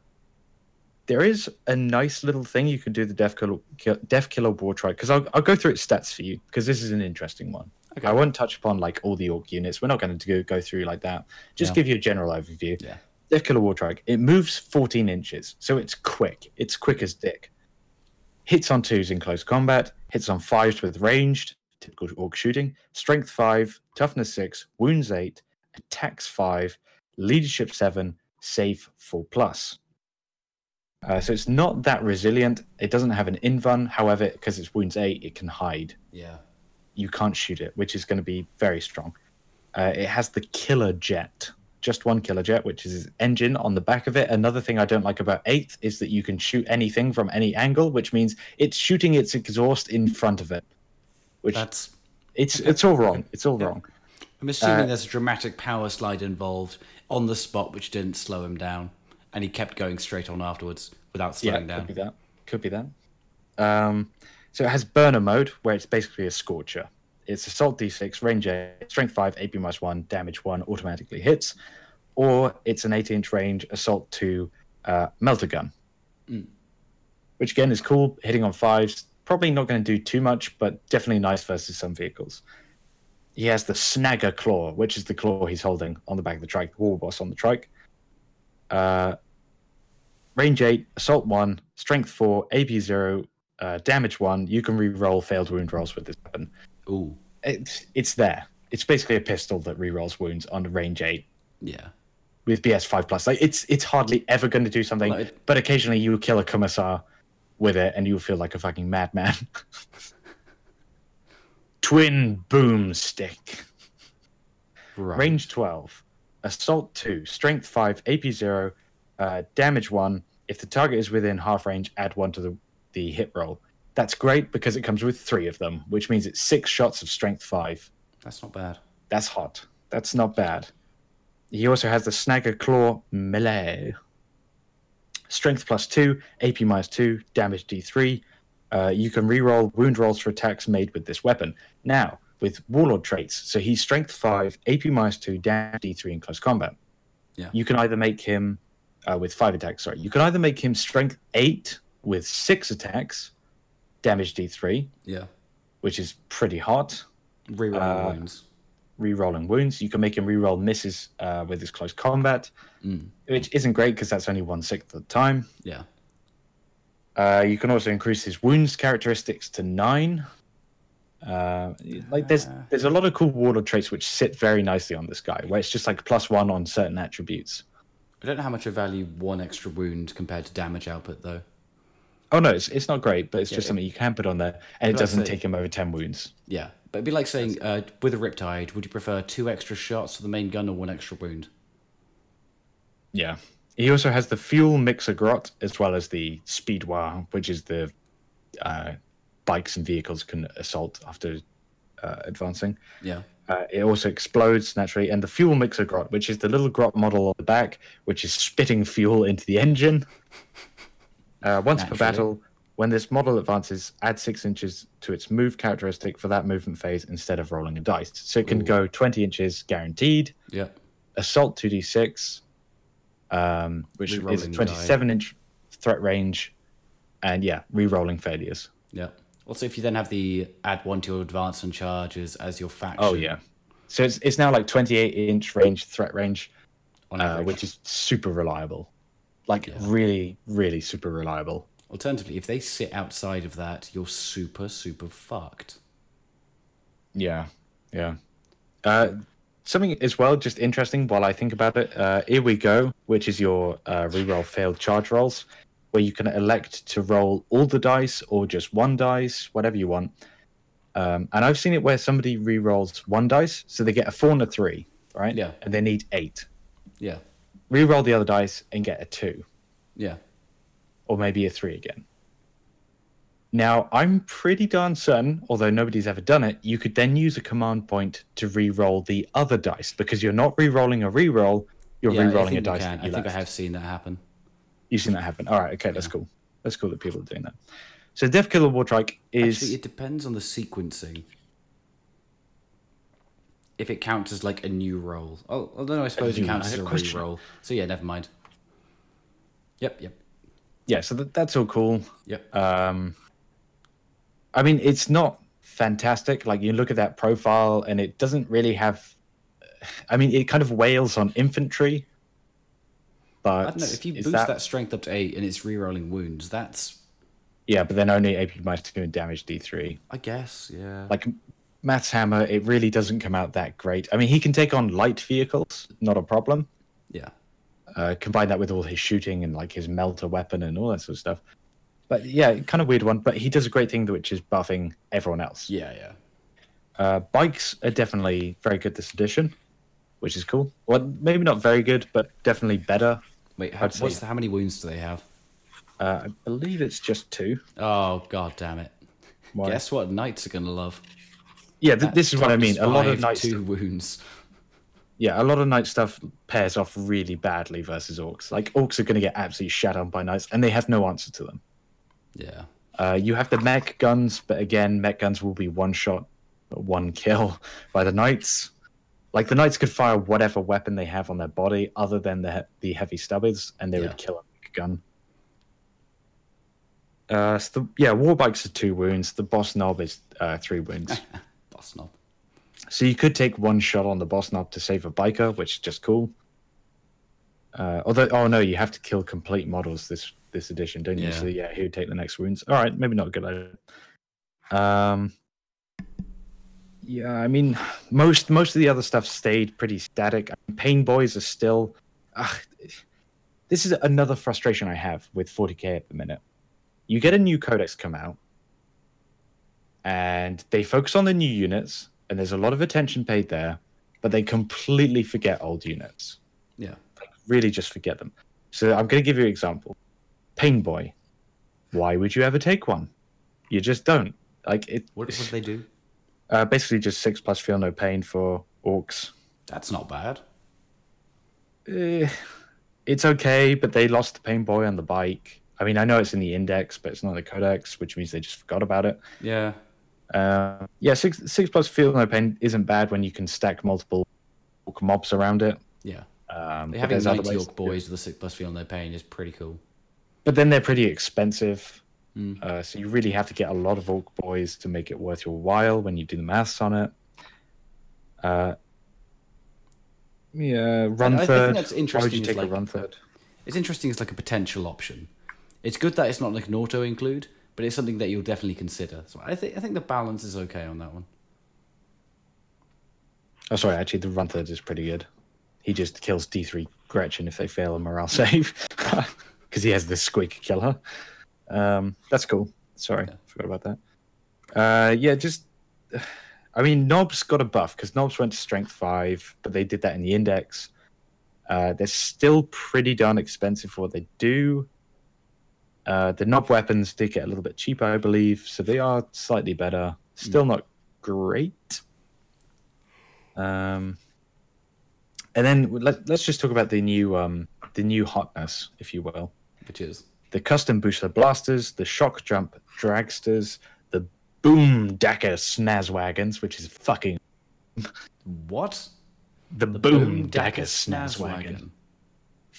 there is a nice little thing you can do the Deffkilla, Death Killer Wartrike because I'll, I'll go through its stats for you because this is an interesting one. Okay. I won't touch upon like all the Orc units. We're not going to go, through like that. Just give you a general overview. Yeah. Deffkilla Wartrike. It moves 14 inches, so it's quick. It's quick as dick. Hits on twos in close combat, hits on fives with ranged, typical orc shooting, strength five, toughness six, wounds eight, attacks five, leadership seven, save four plus. Uh, so it's not that resilient. It doesn't have an invun. however, because it's wounds eight, it can hide. Yeah. you can't shoot it, which is going to be very strong. Uh, it has the killa jet, just one killa jet, which is his engine on the back of it. Another thing I don't like about eighth is that you can shoot anything from any angle, which means it's shooting its exhaust in front of it. Which That's. it's it's all wrong. It's all wrong. I'm assuming there's a dramatic power slide involved on the spot, which didn't slow him down, and he kept going straight on afterwards without Yeah, slowing could be down. that. Could be that. Um, so it has burner mode, where it's basically a scorcher. It's assault d6, range 8, strength 5, AP minus 1, damage 1, automatically hits. Or it's an 8 inch range, assault 2, uh, melter gun. Which again is cool, hitting on 5s. Probably not going to do too much, but definitely nice versus some vehicles. He has the Snagga Klaw, which is the claw he's holding on the back of the trike, the war boss on the trike. Uh, range 8, assault 1, strength 4, AP 0, uh, damage 1. You can re-roll failed wound rolls with this weapon. Ooh, It's, it's there. It's basically a pistol that re-rolls wounds on range 8 yeah. with BS 5 plus. Like it's it's hardly ever going to do something, it- but occasionally you kill a commissar with it and you feel like a fucking madman. (laughs) Twin boomstikk. Right. Range 12, assault 2, strength 5, AP 0, uh, damage 1. If the target is within half range, add 1 to the, the hit roll. That's great because it comes with three of them, which means it's six shots of strength 5. That's not bad. That's hot. That's not bad. He also has the Snagga Klaw Melee. Strength plus 2, AP minus 2, damage d3. Uh, you can reroll wound rolls for attacks made with this weapon. Now, with Warlord traits, so he's Strength 5, AP minus 2, damage d3 in close combat. Yeah. You can either make him, uh, with 5 attacks, sorry, you can either make him Strength 8 with 6 attacks, damage d3, Yeah. which is pretty hot Reroll Uh, wounds. Re-rolling wounds. You can make him re-roll misses uh, with his close combat, which isn't great because that's only one sixth of the time. Yeah. Uh, you can also increase his wounds characteristics to nine. Uh, like there's there's a lot of cool warlord traits which sit very nicely on this guy, where it's just like plus one on certain attributes. I don't know how much I value one extra wound compared to damage output, though. Oh no, it's it's not great, but it's just it- something you can put on there, and it doesn't say- take him over ten wounds. Yeah. But it'd be like saying, uh, with a Riptide, would you prefer two extra shots for the main gun or one extra wound? Yeah. He also has the fuel mixa grot as well as the speedwire, which is the uh, bikes and vehicles can assault after uh, advancing. Yeah. Uh, it also explodes naturally, and the fuel mixa grot, which is the little grot model on the back, which is spitting fuel into the engine. Uh, once per battle, when this model advances, add six inches to its move characteristic for that movement phase instead of rolling a dice. So it can Ooh. go 20 inches guaranteed, Yeah. assault 2d6, um, which is Rerolling 27 inch threat range, and yeah, re-rolling failures. Yeah. Also, if you then have the add one to your advance and charges as your faction. Oh yeah, so it's it's now like 28 inch range threat range, On uh, which is super reliable, like really really super reliable. Alternatively, if they sit outside of that, you're super, super fucked. Yeah, yeah. Uh, something as well, just interesting while I think about it. Uh, here we go, which is your uh, reroll failed charge rolls, where you can elect to roll all the dice or just one dice, whatever you want. Um, and I've seen it where somebody re-rolls one dice, so they get a four and a three, right? Yeah. And they need eight. Yeah. Re-roll the other dice and get a two, Yeah. Or maybe a three again. Now, I'm pretty darn certain, although nobody's ever done it, you could then use a command point to re-roll the other dice because you're not re-rolling a re-roll, you're yeah re-rolling a dice. can. I you think I have seen that happen. You've seen that happen. All right, okay, that's cool. That's cool that people are doing that. So, Deffkilla War Wartrike is Actually, it depends on the sequencing. If it counts as like a new roll. Oh, although I suppose it counts as a a question. re-roll. So yeah, never mind. Yep, yep, yeah. So that, that's all cool. yep. Um, I mean, it's not fantastic. Like you look at that profile, and it doesn't really have. I mean, it kind of wails on infantry. But I don't know. If you boost that... strength up to eight and it's re-rolling wounds, that's yeah, but then only AP minus two and damage D three. I guess yeah. Like Matt's hammer, it really doesn't come out that great. I mean, he can take on light vehicles, not a problem. yeah. Uh, combine that with all his shooting and like his melter weapon and all that sort of stuff. But yeah, kind of weird one. But he does a great thing, which is buffing everyone else. Yeah, yeah. Uh, bikes are definitely very good this edition, which is cool. Well, maybe not very good, but definitely better. Wait, how, what's the, how many wounds do they have? Uh, I believe it's just two. Oh god damn it! Why? Guess what? Knights are gonna love. Yeah, th- this is what I mean. A lot of five, knight, two wounds. Yeah, a lot of knight stuff pairs off really badly versus orcs. Like orcs are going to get absolutely shat on by knights, and they have no answer to them. Yeah. Uh, you have the Mek Gunz, but again, Mek Gunz will be one shot, one kill (laughs) by the knights. Like the knights could fire whatever weapon they have on their body, other than the he- the heavy stubbers, and they Yeah. would kill a Mek Gun. Uh, so the, yeah, war bikes are two wounds. The boss nob is uh, three wounds. (laughs) Boss nob. So you could take one shot on the boss nob to save a biker, which is just cool. Uh, although, oh no, you have to kill complete models this this edition, don't you? Yeah. So yeah, he would take the next wounds. All right, maybe not a good idea. Um, yeah, I mean, most most of the other stuff stayed pretty static. Pain boys are still. Ugh, this is another frustration I have with 40k at the minute. You get a new codex come out, and they focus on the new units, and there's a lot of attention paid there, but they completely forget old units. Yeah. Like, really just forget them. So I'm going to give you an example. Pain Boy. Why would you ever take one? You just don't. Like it. What what do they do? Uh, basically, just six plus feel no pain for orcs. That's not bad. Eh, it's okay, but they lost the Pain Boy on the bike. I mean, I know it's in the index, but it's not in the codex, which means they just forgot about it. Yeah. Uh, yeah, six six plus feel no pain isn't bad when you can stack multiple orc mobs around it. Yeah. Um, but Having there's other 90 ways York to do it. boys with a six plus feel no pain is pretty cool. but then they're pretty expensive. Mm. Uh, so you really have to get a lot of orc boys to make it worth your while when you do the maths on it. Uh, yeah, run I think third. that's Why would interesting you take like- a runtherd? It's interesting as like a potential option. It's good that it's not like an auto include, but it's something that you'll definitely consider. So I think I think the balance is okay on that one. Oh, sorry. Actually, the runtherd is pretty good. He just kills D three Gretchin if they fail a morale (laughs) save (laughs) because he has the squeak killer. Um, that's cool. Sorry, Yeah. forgot about that. Uh, yeah, just. I mean, Nobs got a buff because Nobs went to strength five, but they did that in the index. Uh, they're still pretty darn expensive for what they do. Uh, the nob weapons did get a little bit cheaper, I believe, so they are slightly better. Still not great. Um, and then let, let's just talk about the new um, the new hotness, if you will. Which is The Kustom Boosta-blastas, the shock jump dragsters, the Boomdakka Snazzwagons, which is fucking what? the, boom, dacker snaz wagon.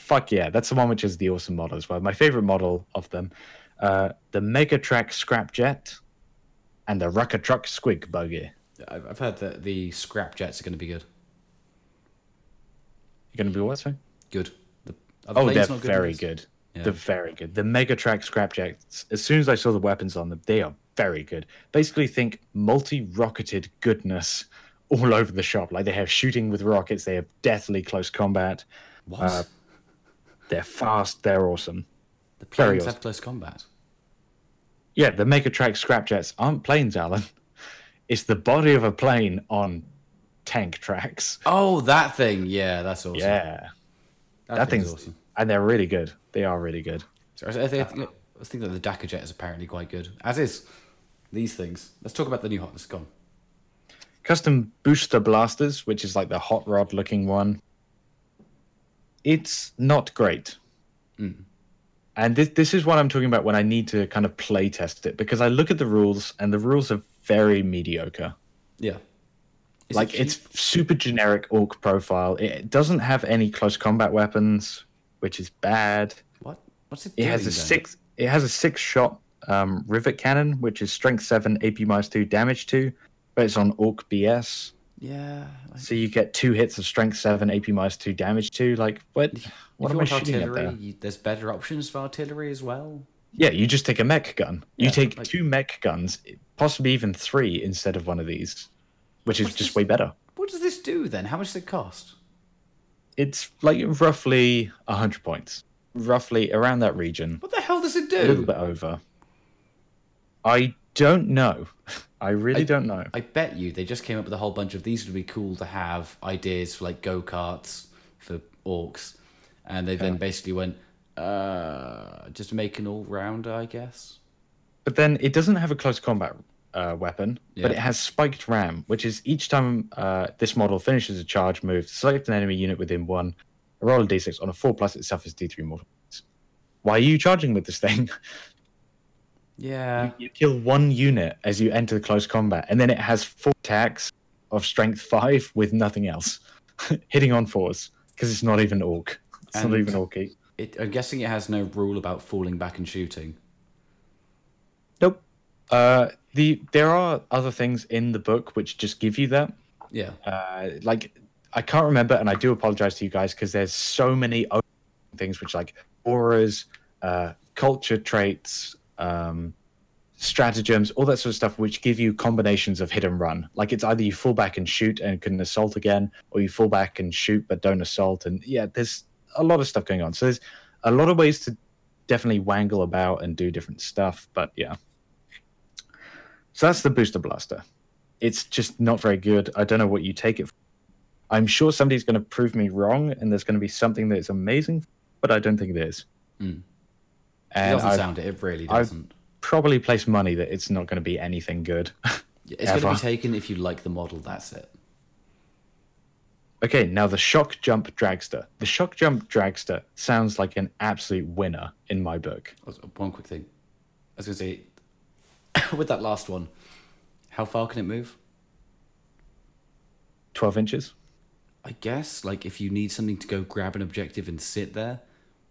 Fuck yeah, that's the one which is the awesome model as well. My favorite model of them, uh, the Megatrakk Scrapjet, and the Rucker Truck Squig Buggy. I've heard that the scrap jets are going to be good. You're gonna be what? Sorry? Good. The, the Oh, they're not very good. Yeah. They're very good. The Megatrakk Scrapjets. As soon as I saw the weapons on them, they are very good. Basically, think multi-rocketed goodness all (laughs) over the shop. Like they have shooting with rockets. They have deathly close combat. What? Uh, they're fast. They're awesome. the planes very have awesome. close combat. Yeah, the Megatrakk Scrapjets aren't planes, Alan. It's the body of a plane on tank tracks. Oh, that thing. Yeah, that's awesome. Yeah, that, that thing's thing's awesome. and they're really good. They are really good. So I, think, I, think, I think that the Dakkajet is apparently quite good. As is these things. Let's talk about the new hotness. Gone. Custom booster blasters, which is like the hot rod looking one. It's not great. Mm. And this this is what I'm talking about when I need to kind of play test it because I look at the rules and the rules are very mediocre. Yeah. Is like cheap? it's super generic orc profile. It doesn't have any close combat weapons, which is bad. what? What's it? It has a then? six. It has a six shot um, rivet kannon, which is strength seven, AP minus two, damage two, but it's on orc BS. Yeah. Like, So you get two hits of strength seven, AP minus two, damage two. Like what? What if am I shooting at artillery, there? you, there's better options for artillery as well. Yeah, you just take a Mek Gun. You Yeah, take like- two Mek Gunz, possibly even three instead of one of these, which is just this- way better. What does this do then? How much does it cost? It's like roughly hundred points, roughly around that region. What the hell does it do? a little bit over. I don't know. (laughs) I really I- don't know. I bet you they just came up with a whole bunch of these would be cool to have ideas for like go karts for orcs, and they then basically went, uh, just make an all rounder, I guess. But then it doesn't have a close combat uh, weapon, but it has spiked ram, which is each time uh, this model finishes a charge move, select an enemy unit within one, roll a d6 on a four plus, it suffers d3 mortal. Why are you charging with this thing? (laughs) Yeah, you kill one unit as you enter the close combat, and then it has four attacks of strength five with nothing else, (laughs) hitting on fours because it's not even orc. It's And- not even orky. it, I'm guessing it has no rule about falling back and shooting. Nope. Uh, the there are other things in the book which just give you that. Yeah, Uh, like I can't remember, and I do apologize to you guys because there's so many other things which like auras, uh, culture traits, um, stratagems, all that sort of stuff, which give you combinations of hit and run. Like it's either you fall back and shoot and can assault again, or you fall back and shoot but don't assault. And yeah, there's a lot of stuff going on. So there's a lot of ways to definitely wangle about and do different stuff. But yeah. So that's the boosta-blasta. It's just not very good. I don't know what you take it for. I'm sure somebody's going to prove me wrong, and there's going to be something that's amazing, but I don't think it is. Mm. It doesn't I sound it. It really doesn't. probably place money that it's not going to be anything good. It's going to be taken if you like the model. That's it. okay, now the Shokkjump Dragsta. The Shokkjump Dragsta sounds like an absolute winner in my book. Oh, one quick thing. I was going to say, (coughs) with that last one, how far can it move? 12 inches. I guess, like, if you need something to go grab an objective and sit there.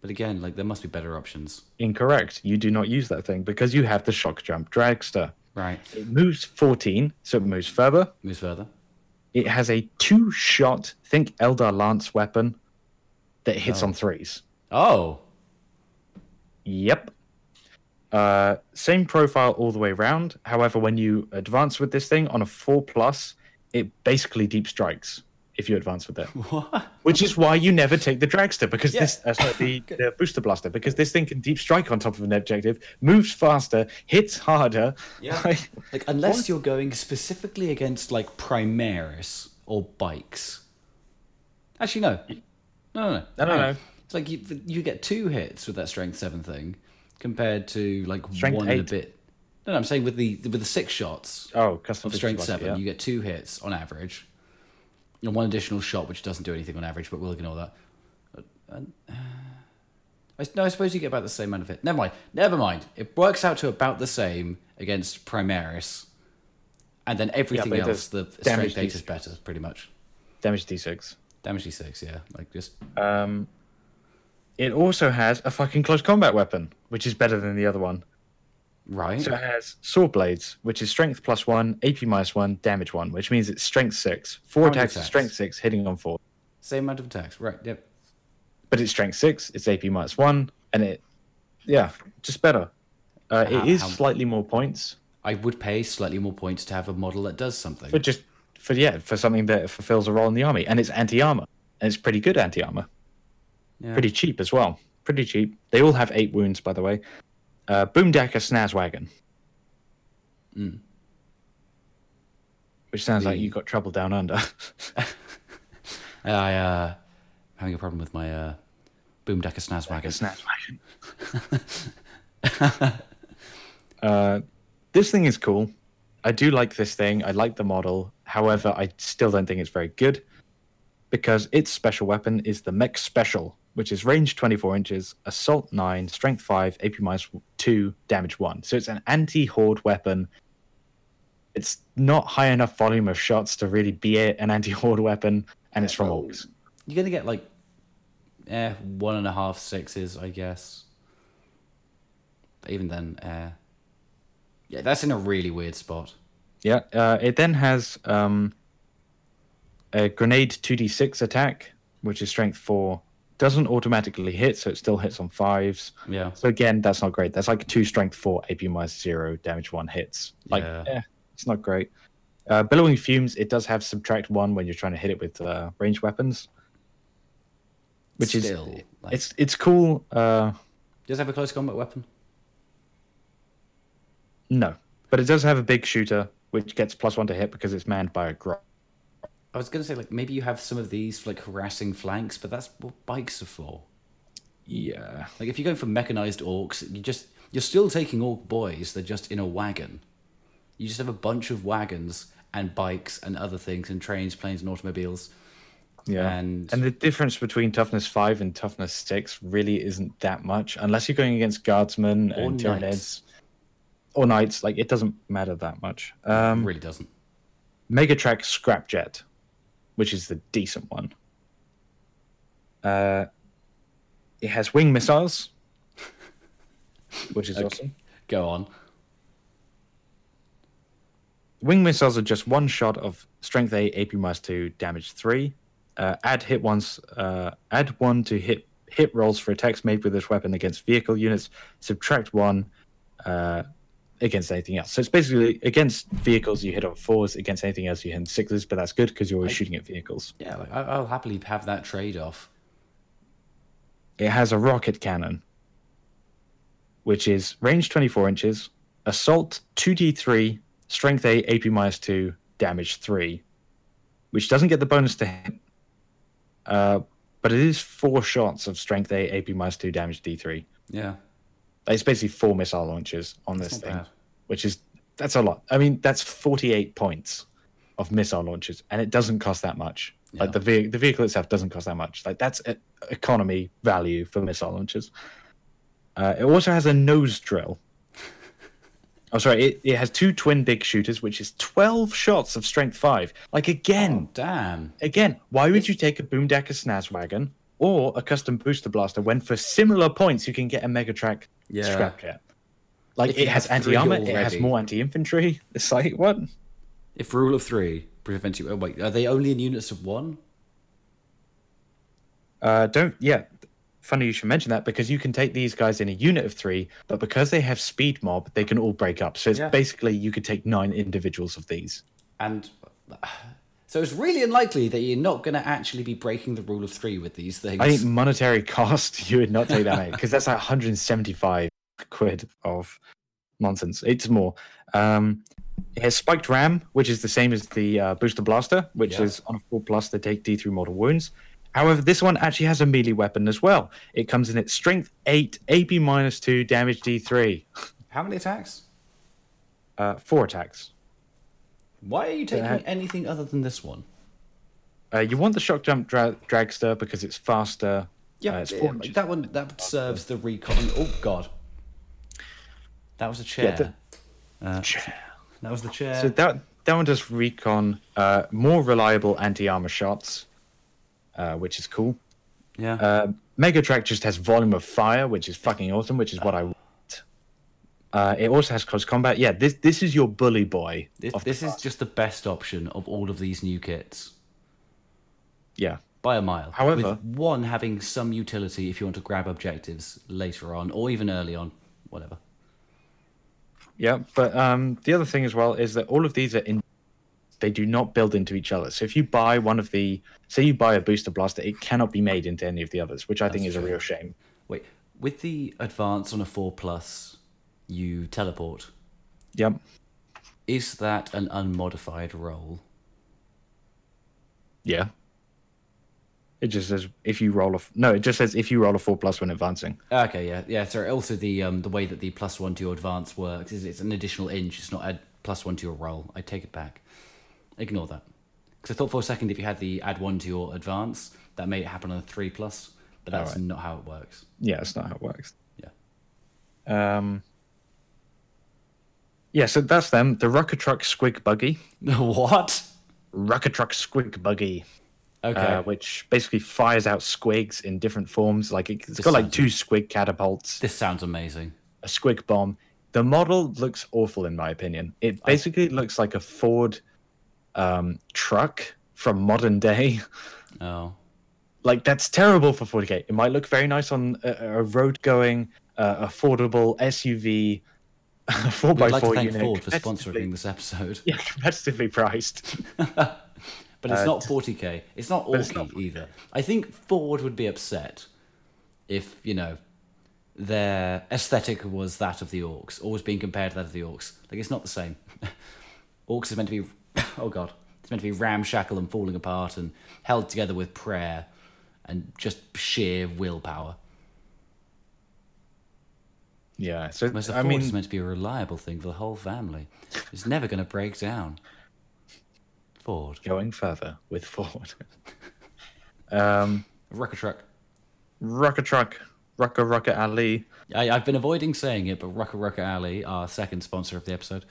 But again, like, there must be better options. Incorrect. You do not use that thing because you have the Shokkjump Dragsta. Right. It moves 14, so it moves further. Moves further. It has a two shot, think Eldar Lance weapon that hits Oh. on threes. Oh! Yep. Uh, same profile all the way around. However, when you advance with this thing on a four plus, it basically deep strikes if you advance with it. (laughs) What? Which is why you never take the dragster because Yeah. this uh, sorry, the, (laughs) the boosta-blasta because this thing can deep strike on top of an objective, moves faster, hits harder. Yeah. (laughs) Like, Like, unless What? you're going specifically against, like, Primaris or bikes. Actually, no. No, no, no. No, no. It's like you, you get two hits with that Strength 7 thing compared to, like, Strength one and a bit. No, no, I'm saying with the with the six shots oh, custom of Strength 7, yeah. you get two hits on average. And one additional shot, which doesn't do anything on average, but we'll ignore that. Uh, and, uh, I, no, I suppose you get about the same amount of hit. Never mind. Never mind. It works out to about the same against Primaris. And then everything it else, the strength 8 is better, pretty much. Damage d6. Damage d6, yeah. Like, just. Um, it also has a fucking close combat weapon, which is better than the other one. Right. So it has sword blades, which is strength plus one, AP minus one, damage one, which means it's strength six. Four How attacks, attacks? strength six, hitting on four. Same amount of attacks. Right, yep. But it's strength six, it's AP minus one, and it, yeah, just better. Uh, How- it is how- slightly more points, I would pay slightly more points to have a model that does something. but just for yeah, for something that fulfills a role in the army, and it's anti armor, and it's pretty good anti armor. yeah. Pretty cheap as well. Pretty cheap. They all have eight wounds, by the way. Uh, Boomdakka Snazzwagon. Mm. Which sounds like The- you got trouble down under. (laughs) I, uh, having a problem with my, uh, Boomdakka Snazzwagon. Snazzwagon. (laughs) uh, this thing is cool. I do like this thing. I like the model. However, I still don't think it's very good because its special weapon is the Mek Speshul, which is range 24 inches, assault 9, strength 5, AP minus 2, damage 1. So it's an anti horde weapon. It's not high enough volume of shots to really be an anti horde weapon, and it's from Oh. orcs. You're gonna get like, eh, one and a half sixes, I guess. But even then, uh, yeah, that's in a really weird spot. Yeah, uh, it then has um, a grenade 2d6 attack, which is strength 4. Doesn't automatically hit, so it still hits on fives. Yeah, So again, that's not great. That's like 2 strength 4, AP minus 0, damage 1 hits. Like, Yeah. eh, it's not great. Uh, Billowing Fumes, it does have subtract 1 when you're trying to hit it with uh, ranged weapons. Which Still, is, like- it's it's cool. Uh, does it have a close combat weapon? no. But it does have a big shoota, which gets plus one to hit because it's manned by a grot. I was gonna say like maybe you have some of these for like harassing flanks, but that's what bikes are for. Yeah. Like if you're going for mechanized orcs, you just you're still taking orc boys. They're just in a wagon. You just have a bunch of wagons and bikes and other things and trains, planes, and automobiles. Yeah. And- And, the difference between toughness five and toughness six really isn't that much, unless you're going against guardsmen Or and knights. tyranids or knights. Like it doesn't matter that much. Um, it really doesn't. Megatrakk Scrapjet, which is the decent one. Uh, it has wing missiles, which is awesome. Go on. Wing missiles are just one shot of strength A, AP minus two, damage three. Uh, add hit ones. Uh, add one to hit hit rolls for attacks made with this weapon against vehicle units. Subtract one uh, against anything else. So it's basically against vehicles you hit on fours, against anything else you hit on sixes. But that's good because you're always shooting at vehicles. Yeah, like, I- I'll happily have that trade off. It has a rokkit kannon, which is range 24 inches, assault 2d3, strength A, AP minus 2, damage 3, which doesn't get the bonus to hit. Uh, but it is four shots of strength A, AP minus 2, damage D3. Yeah, It's basically four missile launches on that's this thing, bad. which is that's a lot. I mean, that's 48 points of missile launches, and it doesn't cost that much. Like the ve- the vehicle itself doesn't cost that much. Like that's economy value for missile launches. Uh, it also has a nose drill. (laughs) Oh, sorry. It, it has two twin big shootas, which is 12 shots of strength five. Like again, Oh, damn. again, why would you take a Boomdakka Snazzwagon or a Kustom Boosta-blasta when for similar points you can get a Megatrakk Yeah. Scrapjet? Like If it has anti armor, it has more anti infantry. (laughs) It's like what? If rule of three prevents you, oh wait, are they only in units of one? Uh, don't yeah. Funny you should mention that because you can take these guys in a unit of three, but because they have speed mob, they can all break up. So it's Yeah. basically you could take nine individuals of these. And so it's really unlikely that you're not going to actually be breaking the rule of three with these things. I think monetary cost, (laughs) you would not take that many because that's like 175 quid of nonsense. It's more. Um, it has spiked ram, which is the same as the uh, boosta-blasta, which Yeah. is on a four plus they take D three mortal wounds. However, this one actually has a melee weapon as well. It comes in at strength eight, AP minus two, damage D three, How many attacks? uh, four attacks. Why are you taking Uh, anything other than this one? Uh, you want the Shokkjump dra- dragster because it's faster. Yeah, uh, it's yeah, that one that serves the recon. Oh god, that was a chair. the- Uh, that was the chair. So that that one does recon uh, more reliable anti armor shots, uh, which is cool. yeah, Uh, Megatrakk just has volume of fire, which is fucking awesome, which is what I. Uh, it also has close combat. Yeah, this this is your bully boy. this, this is just the best option of all of these new kits yeah. by a mile. However- with one having some utility if you want to grab objectives later on or even early on, whatever. Yeah, but um, the other thing as well is that all of these are in. They do not build into each other. So if you buy one of the, say you buy a boosta-blasta, it cannot be made into any of the others, which I think That's is a real shame. Wait, with the advance on a four plus, you teleport. Yep. Is that an unmodified roll? Yeah. It just says if you roll a f- no. It just says if you roll a four plus when advancing. Okay, yeah, yeah. So Also, the um the way that the plus one to your advance works is it's an additional inch. It's not a plus one to your roll. I take it back. Ignore that. Because I thought for a second if you had the add one to your advance, that made it happen on a three plus, but that's Alright. not how it works. Yeah, it's not how it works. Yeah. Um. Yeah, so that's them. The Rocket Truck Squig Buggy. (laughs) what? Rocket Truck Squig Buggy. Okay. uh, which basically fires out squigs in different forms. Like it, it's This got like two squig catapults, this sounds amazing. a squig bomb. The model looks awful in my opinion. It basically looks like a Ford um, truck from modern day. (laughs) Oh. Like that's terrible for 40k. It might look very nice on a, a road going, uh, affordable SUV, (laughs) four We'd by like to four thank unit. Ford for sponsoring this episode. Yeah, competitively priced. (laughs) But it's Uh, not 40k. It's not but it's Orky not 40K. either. I think Ford would be upset if, you know, their aesthetic was that of the orcs, always being compared to that of the orcs. Like it's not the same. (laughs) orcs is meant to be, (coughs) oh god, it's meant to be ramshackle and falling apart and held together with prayer and just sheer willpower. Yeah. So Whereas the I Ford mean, is meant to be a reliable thing for the whole family. It's never going to break down. Ford, going further with Ford. (laughs) um, rocket truck. Rocket Truck, Rucker Rocket Ali. I, I've been avoiding saying it, but Rocket Rocket Alley, our second sponsor of the episode.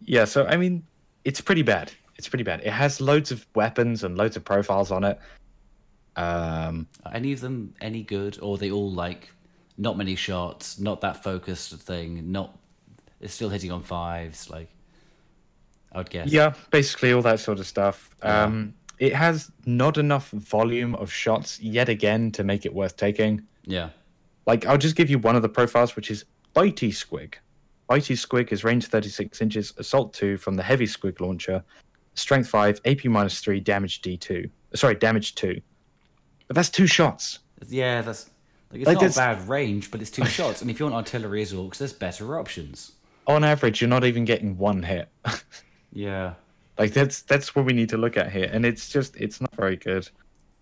Yeah. So I mean, it's pretty bad. It's pretty bad. It has loads of weapons and loads of profiles on it. Um, Are any of them any good, or are they all like not many shots, not that focused thing, not it's still hitting on fives, like I would guess. Yeah, basically all that sort of stuff. Yeah. Um, it has not enough volume of shots yet again to make it worth taking. Yeah. Like, I'll just give you one of the profiles, which is Bitey Squig. Bitey Squig is range 36 inches, assault 2 from the heavy Squig launcher, strength 5, AP minus 3, damage D2. Sorry, damage 2. But that's two shots. Yeah, that's like it's Like, not a bad range, but it's two (laughs) shots. And if you want artillery as orcs, there's better options. On average, you're not even getting one hit. (laughs) Yeah. like, that's that's what we need to look at here. And it's just, it's not very good.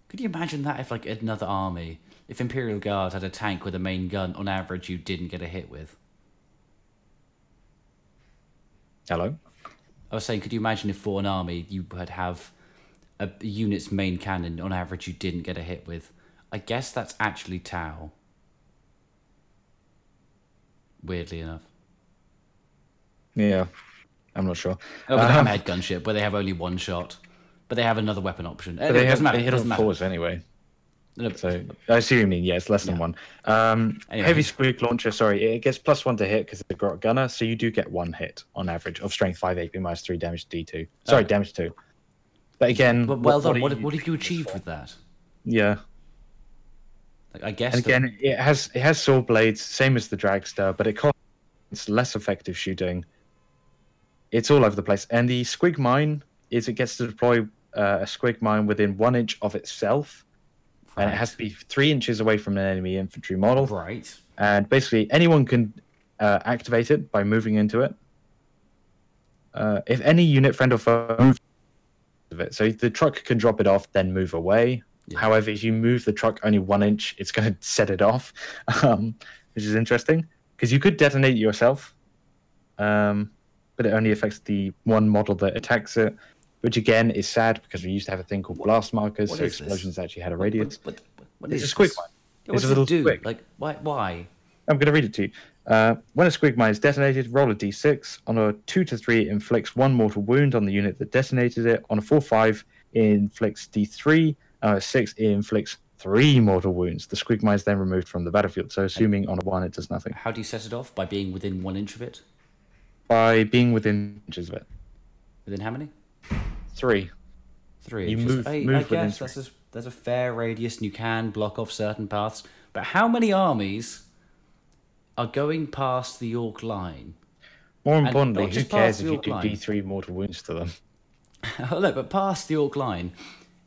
Could you imagine that if like another army, if Imperial Guard had a tank with a main gun, on average you didn't get a hit with? Hello? I was saying, could you imagine if for an army you had have a unit's main cannon on average you didn't get a hit with? I guess that's actually Tau. Weirdly enough. Yeah, I'm not sure. Oh, but Uh, the hammerhead gunship where they have only one shot, but they have another weapon option. but it have, doesn't matter. they hit doesn't matter. anyway. No, So I what you mean. Yeah, it's less than Yeah. one. Um, Anyway. Heavy squig launcher. Sorry, it gets plus one to hit because it's a grot gunner. So you do get one hit on average of strength five, AP minus three, damage D two. Sorry, Okay. damage two. But again, but well done. are What, what have you achieved with that? Yeah, Like, I guess. and again, it has it has saw blades, same as the dragster, but it costs it's less effective shooting. It's all over the place, and the squig mine is it gets to deploy uh, a squig mine within one inch of itself, and it has to be three inches away from an enemy infantry model. right. and basically anyone can uh, activate it by moving into it. Uh, if any unit, friend, or foe moves of it, so the truck can drop it off, then move away. Yeah. However, if you move the truck only one inch, it's going (laughs) to set it off, um, which is interesting because you could detonate yourself, um, but it only affects the one model that attacks it. Which again is sad because we used to have a thing called blast markers, what so is this? explosions actually had a radius. What, what, what It's is a squig mine. It's a does little it do? squig. Like, why? Why? I'm going to read it to you. Uh, when a squig mine is detonated, roll a d6. On a 2 to 3, it inflicts one mortal wound on the unit that detonated it. On a 4 5, it inflicts d3. A 6, it inflicts 3 mortal wounds. The squig mine is then removed from the battlefield. So, assuming on a 1, it does nothing. How do you set it off? By being within one inch of it? By being within inches of it. Within how many? 3. Three You inches. move- I, move I guess that's a, that's a fair radius, and you can block off certain paths. But how many armies are going past the Ork line? More importantly, who cares if you do line. d3 mortal wounds to them? (laughs) Oh, no, but past the Ork line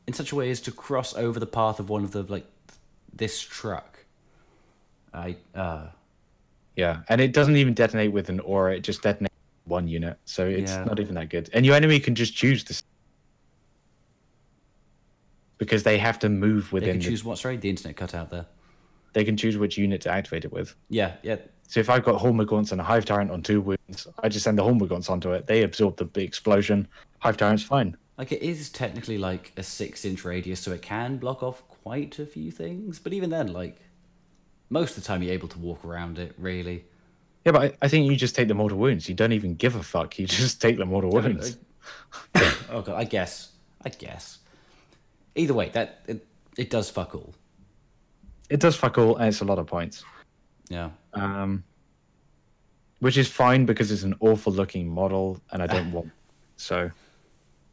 in such a way as to cross over the path of one of the like this truck. I uh Yeah, and it doesn't even detonate with an aura, it just detonates one unit. So, it's Yeah. not even that good. And your enemy can just choose this. Because they have to move within. they can the choose what sorry, the internet cut out there. they can choose which unit to activate it with. Yeah, yeah. So if I've got Hormagaunts and a Hive Tyrant on two wounds, I just send the Hormagaunts onto it. They absorb the big explosion. Hive Tyrant's fine. Like it is technically like a six inch radius, so it can block off quite a few things. But even then, like most of the time you're able to walk around it, really. Yeah, but I, I think you just take the mortal wounds. You don't even give a fuck. You just (laughs) take the mortal wounds. oh god, I guess. I guess. Either way, that it, it does fuck all. It does fuck all, and it's a lot of points. Yeah. Um, which is fine because it's an awful looking model, and I don't (laughs) want. So,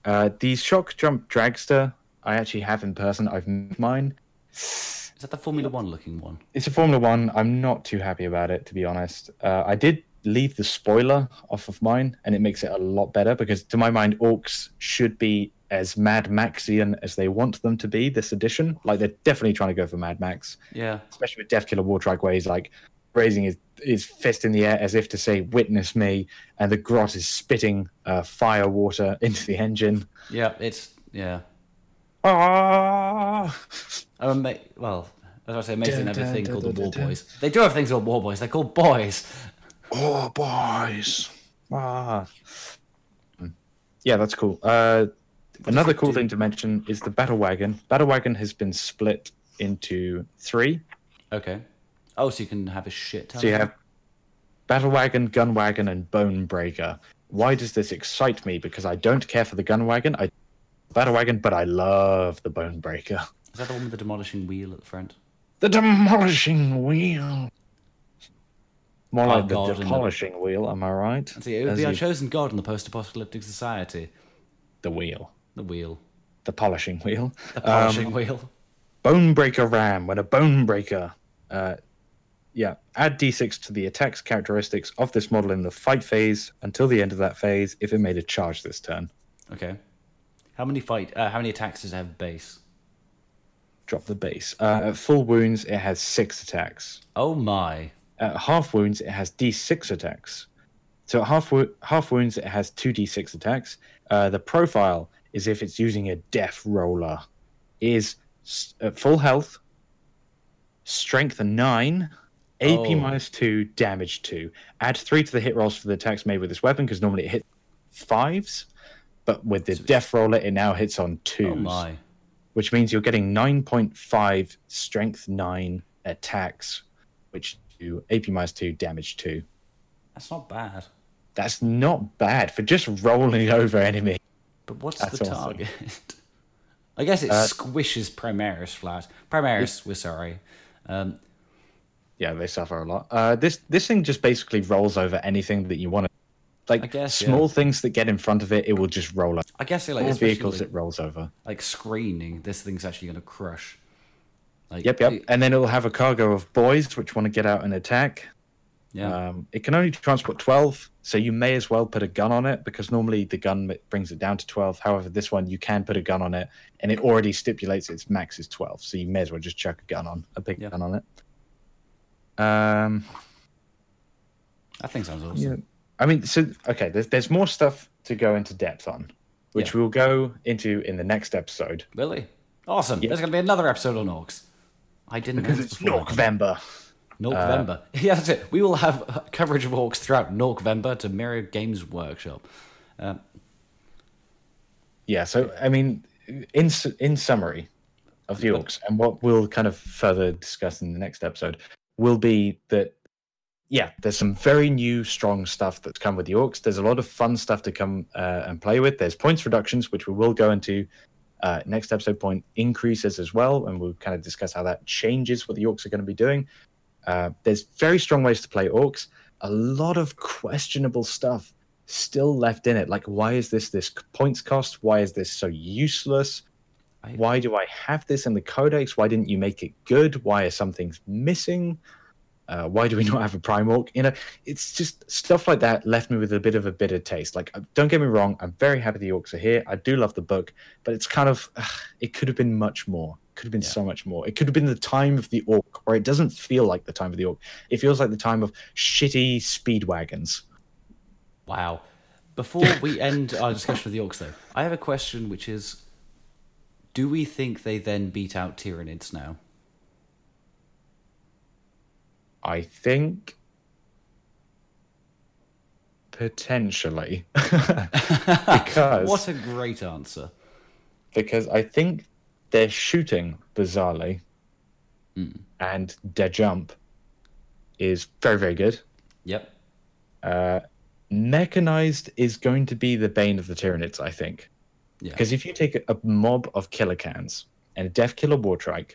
uh, the Shokkjump Dragsta I actually have in person. I've met mine. Is that the Formula One looking one? It's a Formula One. I'm not too happy about it, to be honest. Uh, I did leave the spoiler off of mine, and it makes it a lot better because, to my mind, Orcs should be as Mad Maxian as they want them to be this edition. Like they're definitely trying to go for Mad Max, Yeah. especially with Deffkilla War Wartrike, where he's like raising his, his fist in the air as if to say, "Witness me," and the Grot is spitting uh, fire water (laughs) into the engine. Yeah. It's yeah. Ah! Ama- well, as I say, amazing Dun, have a thing dun, called the War. Boys. They do have things called War Boys. They're called boys. Oh, boys. Ah. Yeah, that's cool. Uh, another cool thing to mention is the Battle Wagon. Battle Wagon has been split into three. Okay. Oh, so you can have a shit ton. So you have Battle Wagon, Gun Wagon, and Bonebreaka. Why does this excite me? Because I don't care for the Gun Wagon, I Battle Wagon, but I love the Bonebreaka. Is that the one with the demolishing wheel at the front? The demolishing wheel. More Oh, like the God, and the- wheel, am I right? See, it would As be our you- chosen god in the post-apocalyptic society. the wheel. The wheel. The polishing wheel. The polishing Um, wheel. Bone Breaker Ram. When a Bonebreaka. Uh, yeah, add d6 to the attacks characteristics of this model in the fight phase until the end of that phase if it made a charge this turn. Okay. How many fight? Uh, how many attacks does it have base? Drop the base. Uh, at full wounds, it has six attacks. Oh my. At half wounds, it has d6 attacks. So at half, wo- half wounds, it has 2d6 attacks. Uh, the profile is if it's using a deff rolla. Is s- at full health, strength 9, AP Oh. minus 2, damage 2. Add 3 to the hit rolls for the attacks made with this weapon because normally it hits fives. But with the deff rolla, it now hits on twos Oh my. which means you're getting 9.5 strength 9 attacks, which do AP minus 2, damage 2. That's not bad. That's not bad for just rolling (laughs) over enemy. But what's That's the awesome. target? (laughs) I guess it Uh, squishes Primaris flat. Primaris, we're sorry. Um, Yeah, they suffer a lot. Uh, this this thing just basically rolls over anything that you want to. Like I guess, small yeah. things that get in front of it, it will just roll over. I guess it, like vehicles like, it rolls over. like screening. This thing's actually going to crush. Like, Yep, yep. it- And then it'll have a cargo of boys which want to get out and attack. yeah. Um, it can only transport 12, so you may as well put a gun on it because normally the gun brings it down to 12. However, this one you can put a gun on it and it already stipulates its max is 12, so you may as well just chuck a gun on, a big Yeah. gun on it. Um, that thing sounds awesome. yeah. I mean, so, okay, there's, there's more stuff to go into depth on, which Yeah. we'll go into in the next episode. Really? Awesome. Yeah. There's going to be another episode on Orks. I didn't know Because this it's before. November. November. (laughs) yeah, that's it. We will have uh, coverage of Orks throughout November to Mirror Games Workshop. Um, Yeah, so I mean, in in summary of the orks, and what we'll kind of further discuss in the next episode will be that, yeah, there's some very new, strong stuff that's come with the orks. There's a lot of fun stuff to come uh, and play with. There's points reductions, which we will go into uh, next episode. Point increases as well, and we'll kind of discuss how that changes what the orks are going to be doing. Uh, there's very strong ways to play orks. A lot of questionable stuff still left in it. Like, why is this this points cost? Why is this so useless? I- Why do I have this in the codex? Why didn't you make it good? Why are some things missing? Uh, why do we (laughs) not have a prime ork? You know, it's just stuff like that left me with a bit of a bitter taste. Like, uh, don't get me wrong, I'm very happy the orks are here. I do love the book, but it's kind of, ugh, it could have been much more. Could have been so much more. It could have been the time of the ork, or it doesn't feel like the time of the ork. It feels like the time of shitty speed wagons. wow. Before we end our discussion of the Orks, though, I have a question which is do we think they then beat out Tyranids now? I think potentially (laughs) (laughs) because What a great answer. because I think their shooting bizarrely and their jump is very very good. Yep. Uh, mechanized is going to be the bane of the Tyranids, I think. Yeah. Because if you take a, mob of Killa Kans and a Deffkilla Wartrike,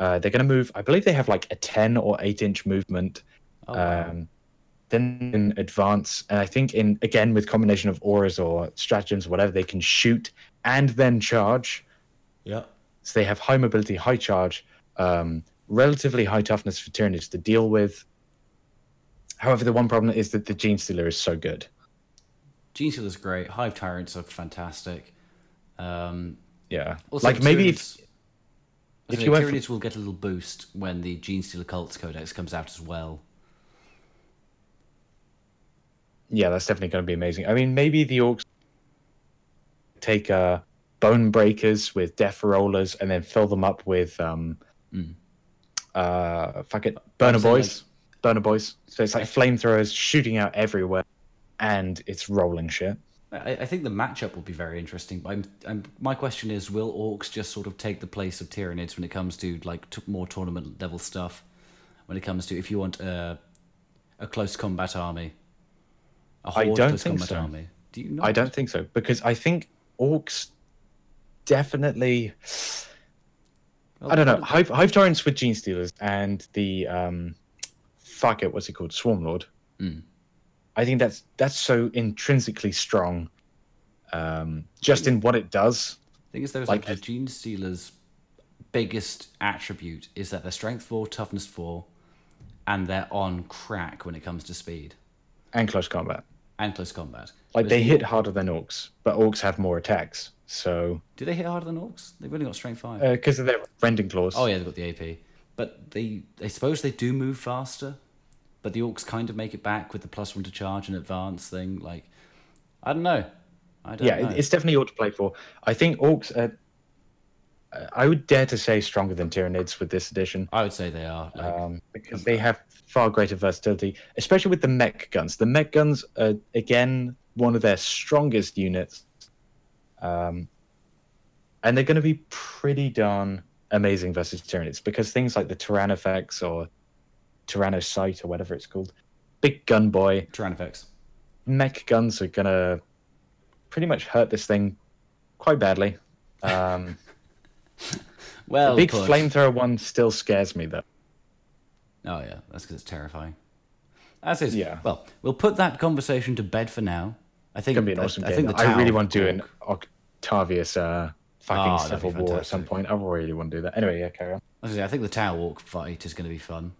uh, they're going to move. I believe they have like a ten or eight inch movement. Oh, wow. um, then in advance, and I think in again with combination of auras or stratagems, whatever, they can shoot and then charge. Yep. So they have high mobility, high charge, um, relatively high toughness for Tyranids to deal with. However, the one problem is that the Gene Stealer is so good. Gene Stealer is great. Hive Tyrants are fantastic. Um, Yeah, also, like maybe if Tyranids- if you for- will get a little boost when the Gene Stealer Cults Codex comes out as well. yeah, that's definitely going to be amazing. I mean, maybe the orks take uh, Bonebreakas with deff rollas and then fill them up with um, Mm. uh, fuck it, burner boys, burner boys. So it's like flamethrowers shooting out everywhere, and it's rolling shit. I, I think the matchup will be very interesting. But I'm, I'm, my question is, will orks just sort of take the place of Tyranids when it comes to like t- more tournament level stuff? When it comes to if you want a, a close combat army, a I horde don't close think combat so. army. Do you not? I don't think so because I think orks definitely. Well, I don't know. Hive, Hive Tyrants with Gene Stealers and the um, fuck it, what's it called? Swarmlord. Mm. I think that's that's so intrinsically strong, um, just in what it does. thing is, there's like like, the Gene Stealer's biggest attribute is that they're strength four, toughness four, and they're on crack when it comes to speed and close combat. and close combat. Like Whereas they hit harder than orks, but orks have more attacks. So Do they hit harder than orks? They've only got strength five. because of their rending claws. Oh yeah, they've got the AP. But they, I suppose they do move faster. But the orks kind of make it back with the plus one to charge and advance thing. Like, I don't know. I don't yeah, know. it's definitely ought to play for. I think orks are. I would dare to say stronger than Tyranids with this edition. I would say they are. Like, um, because they have far greater versatility, especially with the Mek Gunz. The Mek Gunz are again one of their strongest units, um, and they're going to be pretty darn amazing versus Tyranids because things like the Tyrannofex or Tyrannocyte or whatever it's called, big gun boy Tyrannofex. Mek Gunz are to pretty much hurt this thing quite badly. Um, (laughs) Well, the big put. flamethrower one still scares me though. Oh yeah, that's because it's terrifying. As is. Yeah. Well, we'll put that conversation to bed for now. I think It's gonna be an I- awesome I, game. think the I really want to do an Octarius uh, fucking Oh, Civil War at some point. I really want to do that. Anyway, yeah, carry on. I say, I think the Tower Walk fight is going to be fun.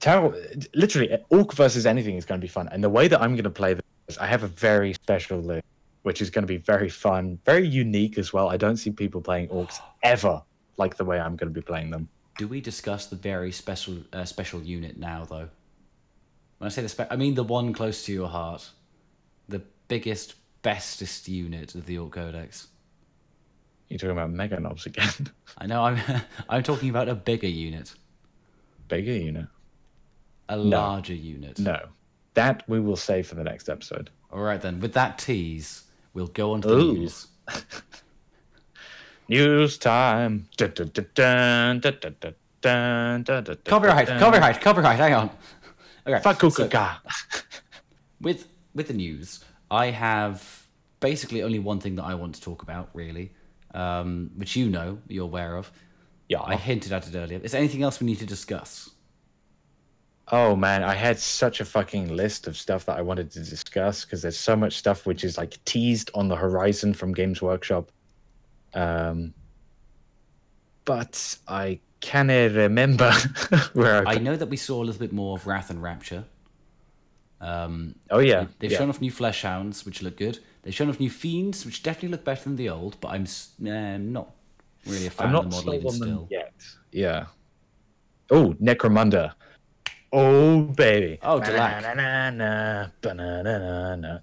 Tower, literally, Ork versus anything is going to be fun. And the way that I'm going to play this, I have a very special list, which is going to be very fun, very unique as well. I don't see people playing Orks ever like the way I'm going to be playing them. Do we discuss the very special uh, special unit now, though? When I say the spe- I mean the one close to your heart, the biggest, bestest unit of the Ork Codex. You're talking about Meganobs again. I know I'm (laughs) I'm talking about a bigger unit, Bigger, you a no. larger unit. No. That we will save for the next episode. All right, then. With that tease, we'll go on to Ooh. the news. news time. Cover dun, Cover copyright, copyright, copyright. Hang on. Okay. Fuck so, with with the news, I have basically only one thing that I want to talk about, really, um, which you know, you're aware of. Yeah. I hinted at it earlier. Is there anything else we need to discuss? Oh man, I had such a fucking list of stuff that I wanted to discuss because there's so much stuff which is like teased on the horizon from Games Workshop. Um, but I cannot remember (laughs) where I. I know that we saw a little bit more of Wrath and Rapture. Um, oh yeah, they've yeah. shown off new Flesh Hounds, which look good. They've shown off new Fiends, which definitely look better than the old, but I'm eh, not really a fan I'm of not the model even still. yet. Yeah. Oh, Necromunda. Oh baby. Oh, ba-na-na-na-na.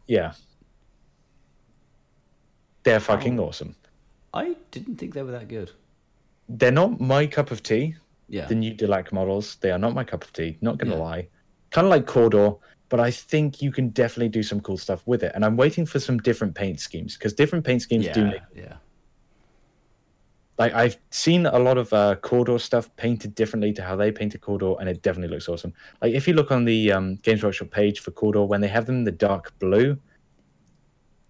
Yeah. They're fucking oh. awesome. I didn't think they were that good. They're not my cup of tea. Yeah. the new Delaque models. They are not my cup of tea. Not gonna Yeah. lie. Kind of like Cawdor, but I think you can definitely do some cool stuff with it. And I'm waiting for some different paint schemes because different paint schemes yeah. do make. yeah. Like I've seen a lot of uh, Cawdor stuff painted differently to how they painted Cawdor, and it definitely looks awesome. Like if you look on the um, Games Workshop page for Cawdor, when they have them in the dark blue,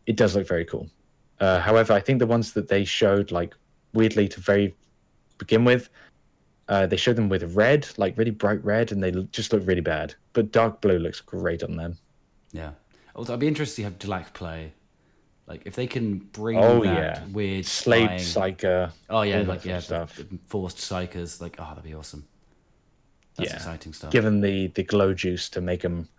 it does look very cool. Uh, however, I think the ones that they showed, like weirdly to very begin with, uh, they showed them with red, like really bright red, and they just look really bad. But dark blue looks great on them. Yeah. Also, I'd be interested to have Delaque play. Like, if they can bring Oh, that yeah. weird Slave flying- Psyker. Oh yeah, like yeah, stuff. forced psykers. Like, oh, that'd be awesome. That's Yeah. exciting stuff. given the the glow juice to make them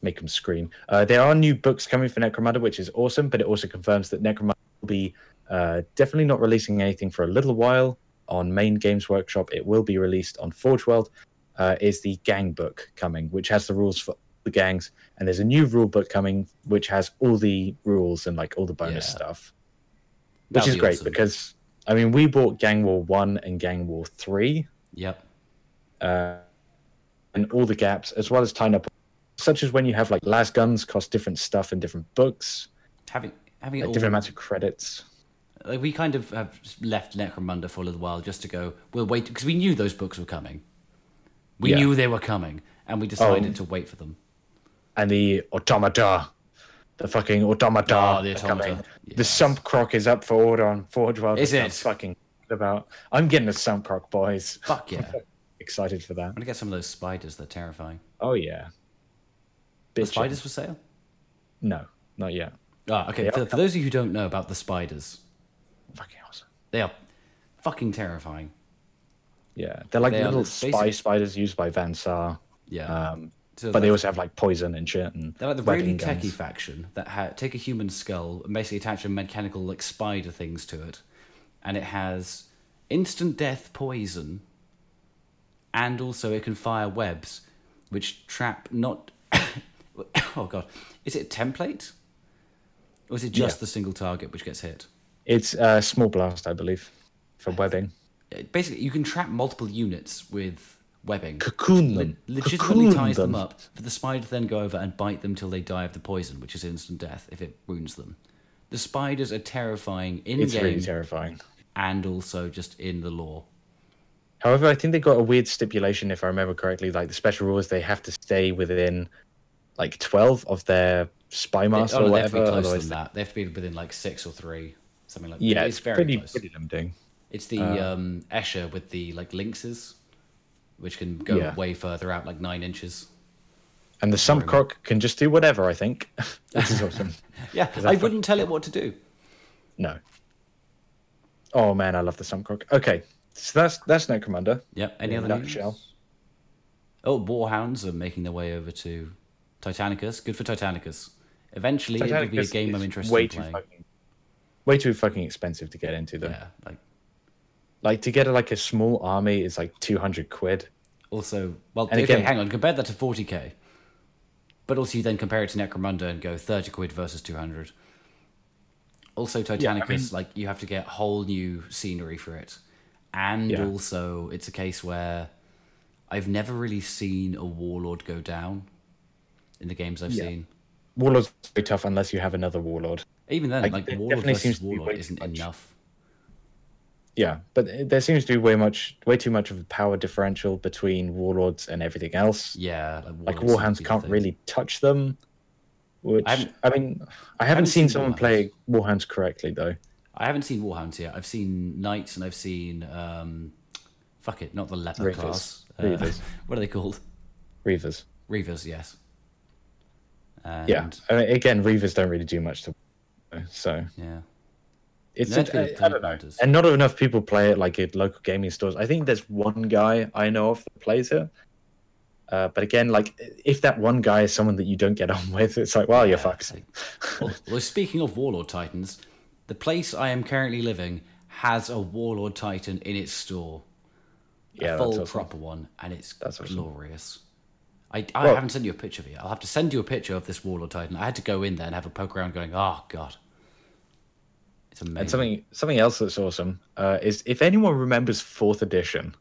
make them scream. Uh, there are new books coming for Necromunda, which is awesome, but it also confirms that Necromunda will be Uh, definitely not releasing anything for a little while on main Games Workshop. It will be released on Forge World. Uh, is the gang book coming, which has the rules for the gangs, and there's a new rule book coming, which has all the rules and like all the bonus Yeah. stuff, which is be great awesome. because I mean we bought Gang War One and Gang War Three, Yep. uh, and all the gaps, as well as tying up, such as when you have like las guns cost different stuff in different books, Having having like all, different amounts of credits. like we kind of have left Necromunda for a little while just to go. We'll wait because we knew those books were coming. We Yeah. Oh. knew they were coming, and we decided to wait for them. And the automata, the fucking automata. Oh, the automata. The sump croc is up for order on Forge World. Is which I'm fucking about? I'm getting a sump croc, boys. Fuck yeah! Excited for that. I'm gonna get some of those spiders. They're terrifying. Oh yeah. The spiders for sale? No, not yet. Ah, okay. For, for those of you who don't know about the spiders, Fucking awesome. they are fucking terrifying. Yeah, they're like They little spy spiders used by Van Saar. Yeah. Um, But they also have like poison and shit. And They're like the really webbing techie guns. faction that ha- take a human skull and basically attach a mechanical like spider things to it, and it has instant death poison, and also it can fire webs, which trap not. (coughs) oh god, is it a template, or is it just Yeah. the single target which gets hit? It's uh, small blast, I believe, for webbing. Uh, Basically, you can trap multiple units with webbing. Cocoon Le- them. legitimately Cocoon ties them. them. up for the spider to then go over and bite them till they die of the poison, which is instant death if it wounds them. The spiders are terrifying in It's game really terrifying. and also just in the lore. However, I think they got a weird stipulation, if I remember correctly. Like the special rules, they have to stay within like twelve of their spy master oh, no, or they have to whatever. be closer otherwise than that. They have to be within like six or three, something like. That. yeah, it's, it's, very pretty close. pretty tempting. It's the um, Escher with the like lynxes, which can go Yeah. way further out, like nine inches. And the Sump Croc can just do whatever. I think, (laughs) which is awesome. (laughs) Yeah, I I wouldn't tell it what to do. No. Oh man, I love the Sump Croc. Okay, so that's that's Necromunda. Yep. Any other news? nutshell. Oh, Warhounds are making their way over to Titanicus. Good for Titanicus. Eventually, it will be a game I'm interested way in too playing. fucking, way too fucking expensive to get into though. Yeah, like Like to get like a small army is like two hundred quid. also, well, And okay, again- hang on. Compare that to 40k, but also you then compare it to Necromunda and go 30 quid versus 200. Also, Titanicus, mean- like you have to get whole new scenery for it, and Yeah. also it's a case where I've never really seen a warlord go down in the games I've Yeah. seen. Warlord's very tough unless you have another warlord. Even then, Like, like, warlord versus seems to be warlord isn't much. enough. Yeah, but there seems to be way much, way too much of a power differential between warlords and everything else. Yeah, like, Like warlords seem to warhounds can't thing. really touch them. Which I I, mean, I haven't, haven't seen, seen someone Warhounds. play warhounds correctly though. I haven't seen Warhounds yet. I've seen Knights and I've seen um, fuck it, not the leper Reavers. class. Uh, Reavers. (laughs) what are they called? Reavers. Reavers, yes. And, Yeah. I mean, again, Reavers don't really do much to. So yeah. It's No, a, it's been I, I don't know, and not enough people play it like at local gaming stores. I think there's one guy I know of that plays it. Uh, but again, like if that one guy is someone that you don't get (laughs) on with, it's like, well, you're Yeah, fucked. well, well, speaking of Warlord Titans, the place I am currently living has a Warlord Titan in its store. Yeah, a full awesome. proper one, and it's That's awesome. glorious. I, I Well- haven't sent you a picture of it. I'll have to send you a picture of this Warlord Titan. I had to go in there and have a poke around, going, "Oh God, it's amazing." And something something else that's awesome uh, is if anyone remembers fourth edition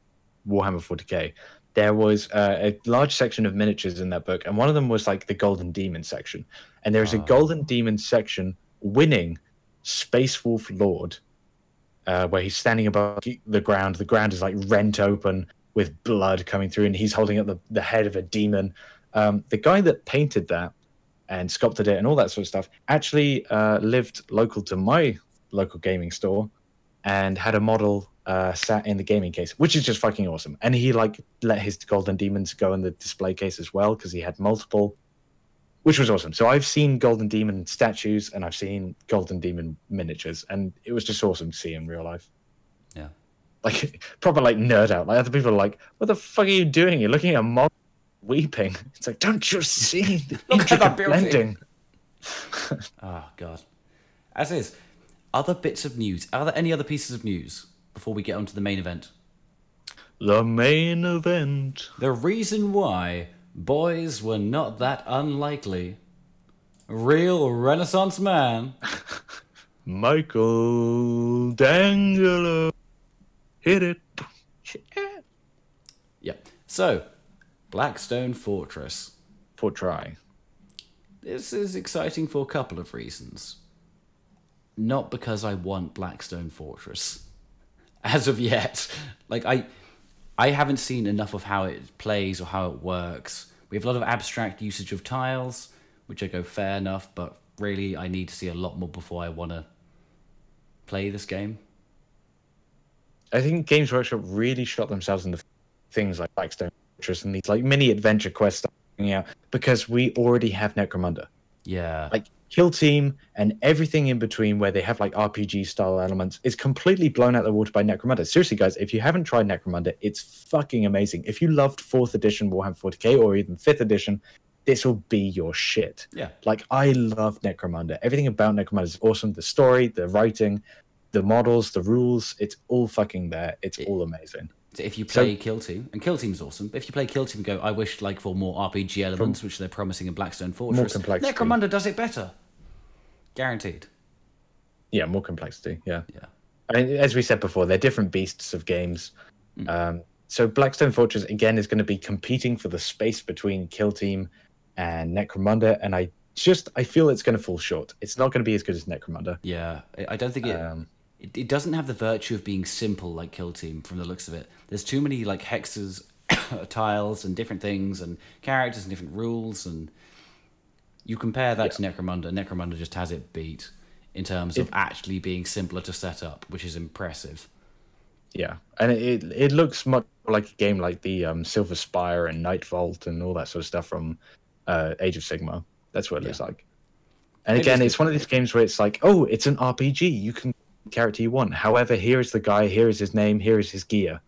Warhammer 40k, there was uh, a large section of miniatures in that book, and one of them was like the Golden Demon section, and there is a Golden Demon section winning Space Wolf Lord, uh, where he's standing above the ground. The ground is like rent open with blood coming through, and he's holding up the, the head of a demon. Um, the guy that painted that and sculpted it and all that sort of stuff actually uh, lived local to my local gaming store and had a model uh, sat in the gaming case, which is just fucking awesome. And he like let his golden demons go in the display case as well because he had multiple, which was awesome. So I've seen golden demon statues and I've seen golden demon miniatures, and it was just awesome to see in real life. yeah. Like (laughs) proper like nerd out. Like other people are like, "What the fuck are you doing? You're looking at a model weeping." (laughs) It's like, don't you see (laughs) Look at that blending? Oh God. As is, other bits of news. Are there any other pieces of news before we get onto the main event? The main event. The reason why boys were not that unlikely. Real Renaissance man. (laughs) Michael D'Angelo. Hit it. (laughs) Yeah. So, Blackstone Fortress. For try. This is exciting for a couple of reasons. Not because I want Blackstone Fortress. (laughs) As of yet. Like I I haven't seen enough of how it plays or how it works. We have a lot of abstract usage of tiles, which I go fair enough, but really I need to see a lot more before I want to play this game. I think Games Workshop really shot themselves in the things like Blackstone Fortress and these like mini adventure quests coming out because we already have Necromunda. Yeah. Like Kill Team and everything in between where they have like RPG style elements is completely blown out the water by Necromunda. Seriously, guys, if you haven't tried Necromunda, it's fucking amazing. If you loved fourth edition Warhammer 40k or even fifth edition, this will be your shit. yeah. Like I love Necromunda. Everything about Necromunda is awesome. The story, the writing, the models, the rules, it's all fucking there. It's all amazing. So if you So- play Kill Team, and Kill Team's awesome, but if you play Kill Team, and go, I wish like for more RPG elements, which they're promising in Blackstone Fortress. complexity. Necromunda does it better, guaranteed. Yeah, more complexity. Yeah. Yeah, I mean, as we said before, they're different beasts of games. Mm. Um, so Blackstone Fortress again is going to be competing for the space between Kill Team and Necromunda, and I just I feel it's going to fall short. It's not going to be as good as Necromunda. yeah. I I don't think it, Um, it. It doesn't have the virtue of being simple like Kill Team from the looks of it. There's too many like hexes, (coughs) tiles, and different things, and characters and different rules, and you compare that to Necromunda. Necromunda just has it beat in terms of actually being simpler to set up, which is impressive. Yeah, and it it looks much like a game like the um, Silver Spire and Night Vault and all that sort of stuff from uh, Age of Sigmar. That's what it looks like. And again, it's one of these games where it's like, oh, it's an RPG. You can character you want. However, here is the guy. Here is his name. Here is his gear.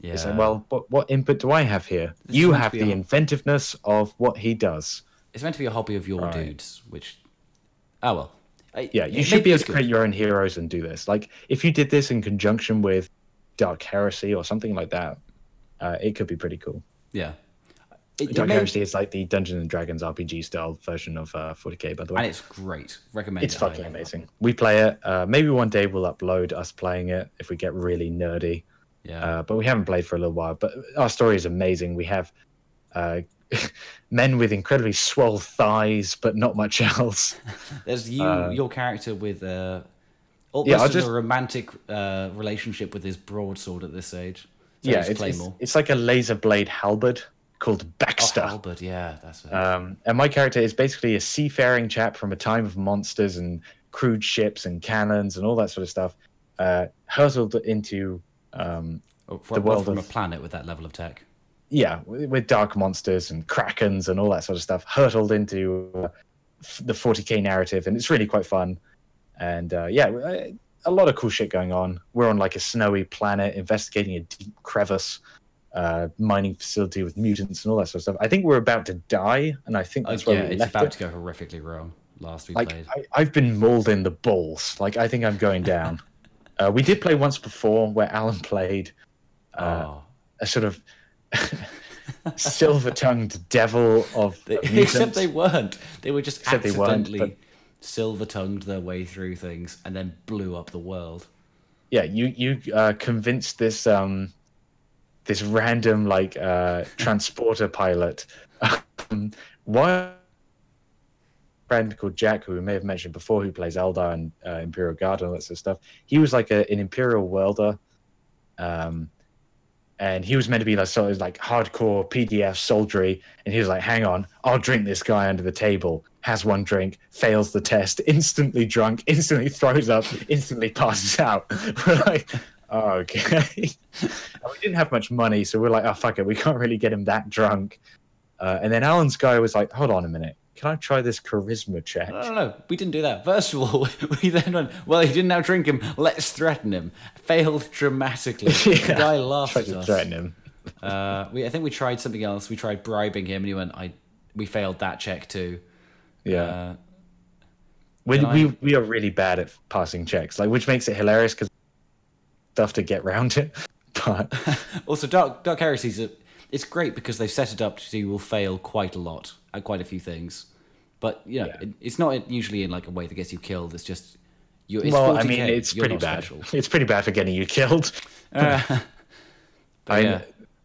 Yeah. It's like, well, what what input do I have here? You have the a- inventiveness of what he does. It's meant to be a hobby of your Right. dudes, which, oh well. I- Yeah, you should be able to good. create your own heroes and do this. Like, if you did this in conjunction with Dark Heresy or something like that, uh, it could be pretty cool. Yeah, it, it may- Heresy is like the Dungeons and Dragons RPG style version of uh, 40k, by the way. and it's great. Recommend. It's it fucking highly. amazing. We play it. Uh, maybe one day we'll upload us playing it if we get really nerdy. Yeah, Uh, but we haven't played for a little while. But our story is amazing. We have uh, (laughs) men with incredibly swole thighs, but not much (laughs) else. (laughs) there's you, uh, your character with uh, almost Yeah, just- a romantic uh, relationship with his broadsword at this age. So yeah, it's, it's, it's like a laser blade halberd called Baxter. Oh. Halberd, yeah, that's. Um, and my character is basically a seafaring chap from a time of monsters and crude ships and cannons and all that sort of stuff, uh, hurtled into um, from, the world from of- a planet with that level of tech. yeah, with with dark monsters and krakens and all that sort of stuff, hurtled into uh, the 40k narrative, and it's really quite fun. And uh, yeah, uh, a lot of cool shit going on. We're on like a snowy planet, investigating a deep crevice, uh, mining facility with mutants and all that sort of stuff. I think we're about to die, and I think Oh, that's yeah, where we it's left about it. to go horrifically wrong. Last we Like played. I, I've been mauled in the balls. Like I think I'm going down. (laughs) uh, we did play once before where Alan played uh, oh. a sort of (laughs) silver-tongued devil of They- of (laughs) except they weren't. They were just Except accidentally but- silver tongued their way through things and then blew up the world. yeah, you you uh, convinced this um this random like uh transporter pilot. Um, why? friend called Jack, who we may have mentioned before, who plays Eldar and uh, Imperial Guard and all that sort of stuff. He was like a, an Imperial welder, um, and he was meant to be like sort of like hardcore PDF soldiery. And he was like, "Hang on, I'll drink this guy under the table." Has one drink, fails the test, instantly drunk, instantly throws up, instantly passes out. We're (laughs) like, oh, okay. (laughs) we didn't have much money, so we're like, oh fuck it, we can't really get him that drunk. Uh, and then Alan's guy was like, hold on a minute, can I try this charisma check? No, no, no. We didn't do that. First of all, (laughs) we then went, well, he didn't now drink him. Let's threaten him. Failed dramatically. (laughs) The guy laughed Tried at to us. threaten him. Uh, we, I think we tried something else. We tried bribing him, and he went, I, we failed that check too. Yeah. Uh, We, I- we we are really bad at passing checks, like which makes it hilarious because stuff to get round it. (laughs) But (laughs) Also, Dark Dark Heresies, are- it's great because they've set it up so you will fail quite a lot at quite a few things. But you know, Yeah. it, it's not usually in like a way that gets you killed. It's just you. It's well, I 40K, mean, it's you're pretty bad. special. It's pretty bad for getting you killed. (laughs) Uh, I- yeah,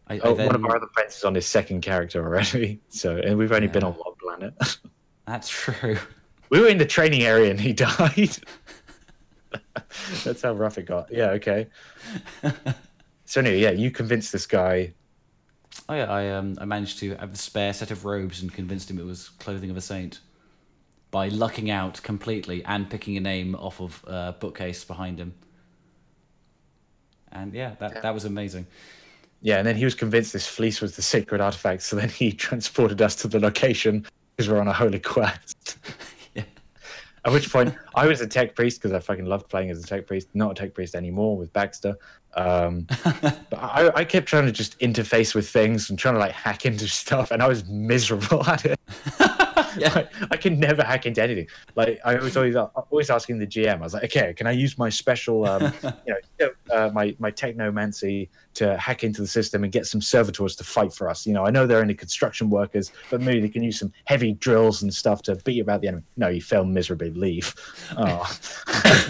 I, I Oh, then, One of our other friends is on his second character already, so and we've only been on one planet. that's true. we were in the training area and he died. (laughs) That's how rough it got. Yeah, okay. (laughs) so anyway, yeah, you convinced this guy. Oh yeah, I um I managed to have a spare set of robes and convinced him it was clothing of a saint by lucking out completely and picking a name off of a bookcase behind him. And yeah, that that was amazing. Yeah, and then he was convinced this fleece was the sacred artifact, so then he (laughs) transported us to the location because we're on a holy quest. At which point, I was a tech priest because I fucking loved playing as a tech priest. Not a tech priest anymore with Baxter. Um, (laughs) but I, I kept trying to just interface with things and trying to like hack into stuff, and I was miserable (laughs) at it. (laughs) (laughs) Yeah. I, I can never hack into anything. Like I was always always asking the GM. I was like, okay, can I use my special, um, (laughs) you know, uh, my my technomancy to hack into the system and get some servitors to fight for us? You know, I know they're only construction workers, but maybe they can use some heavy drills and stuff to beat about the enemy. No, you fail miserably. Leave. (laughs) Oh.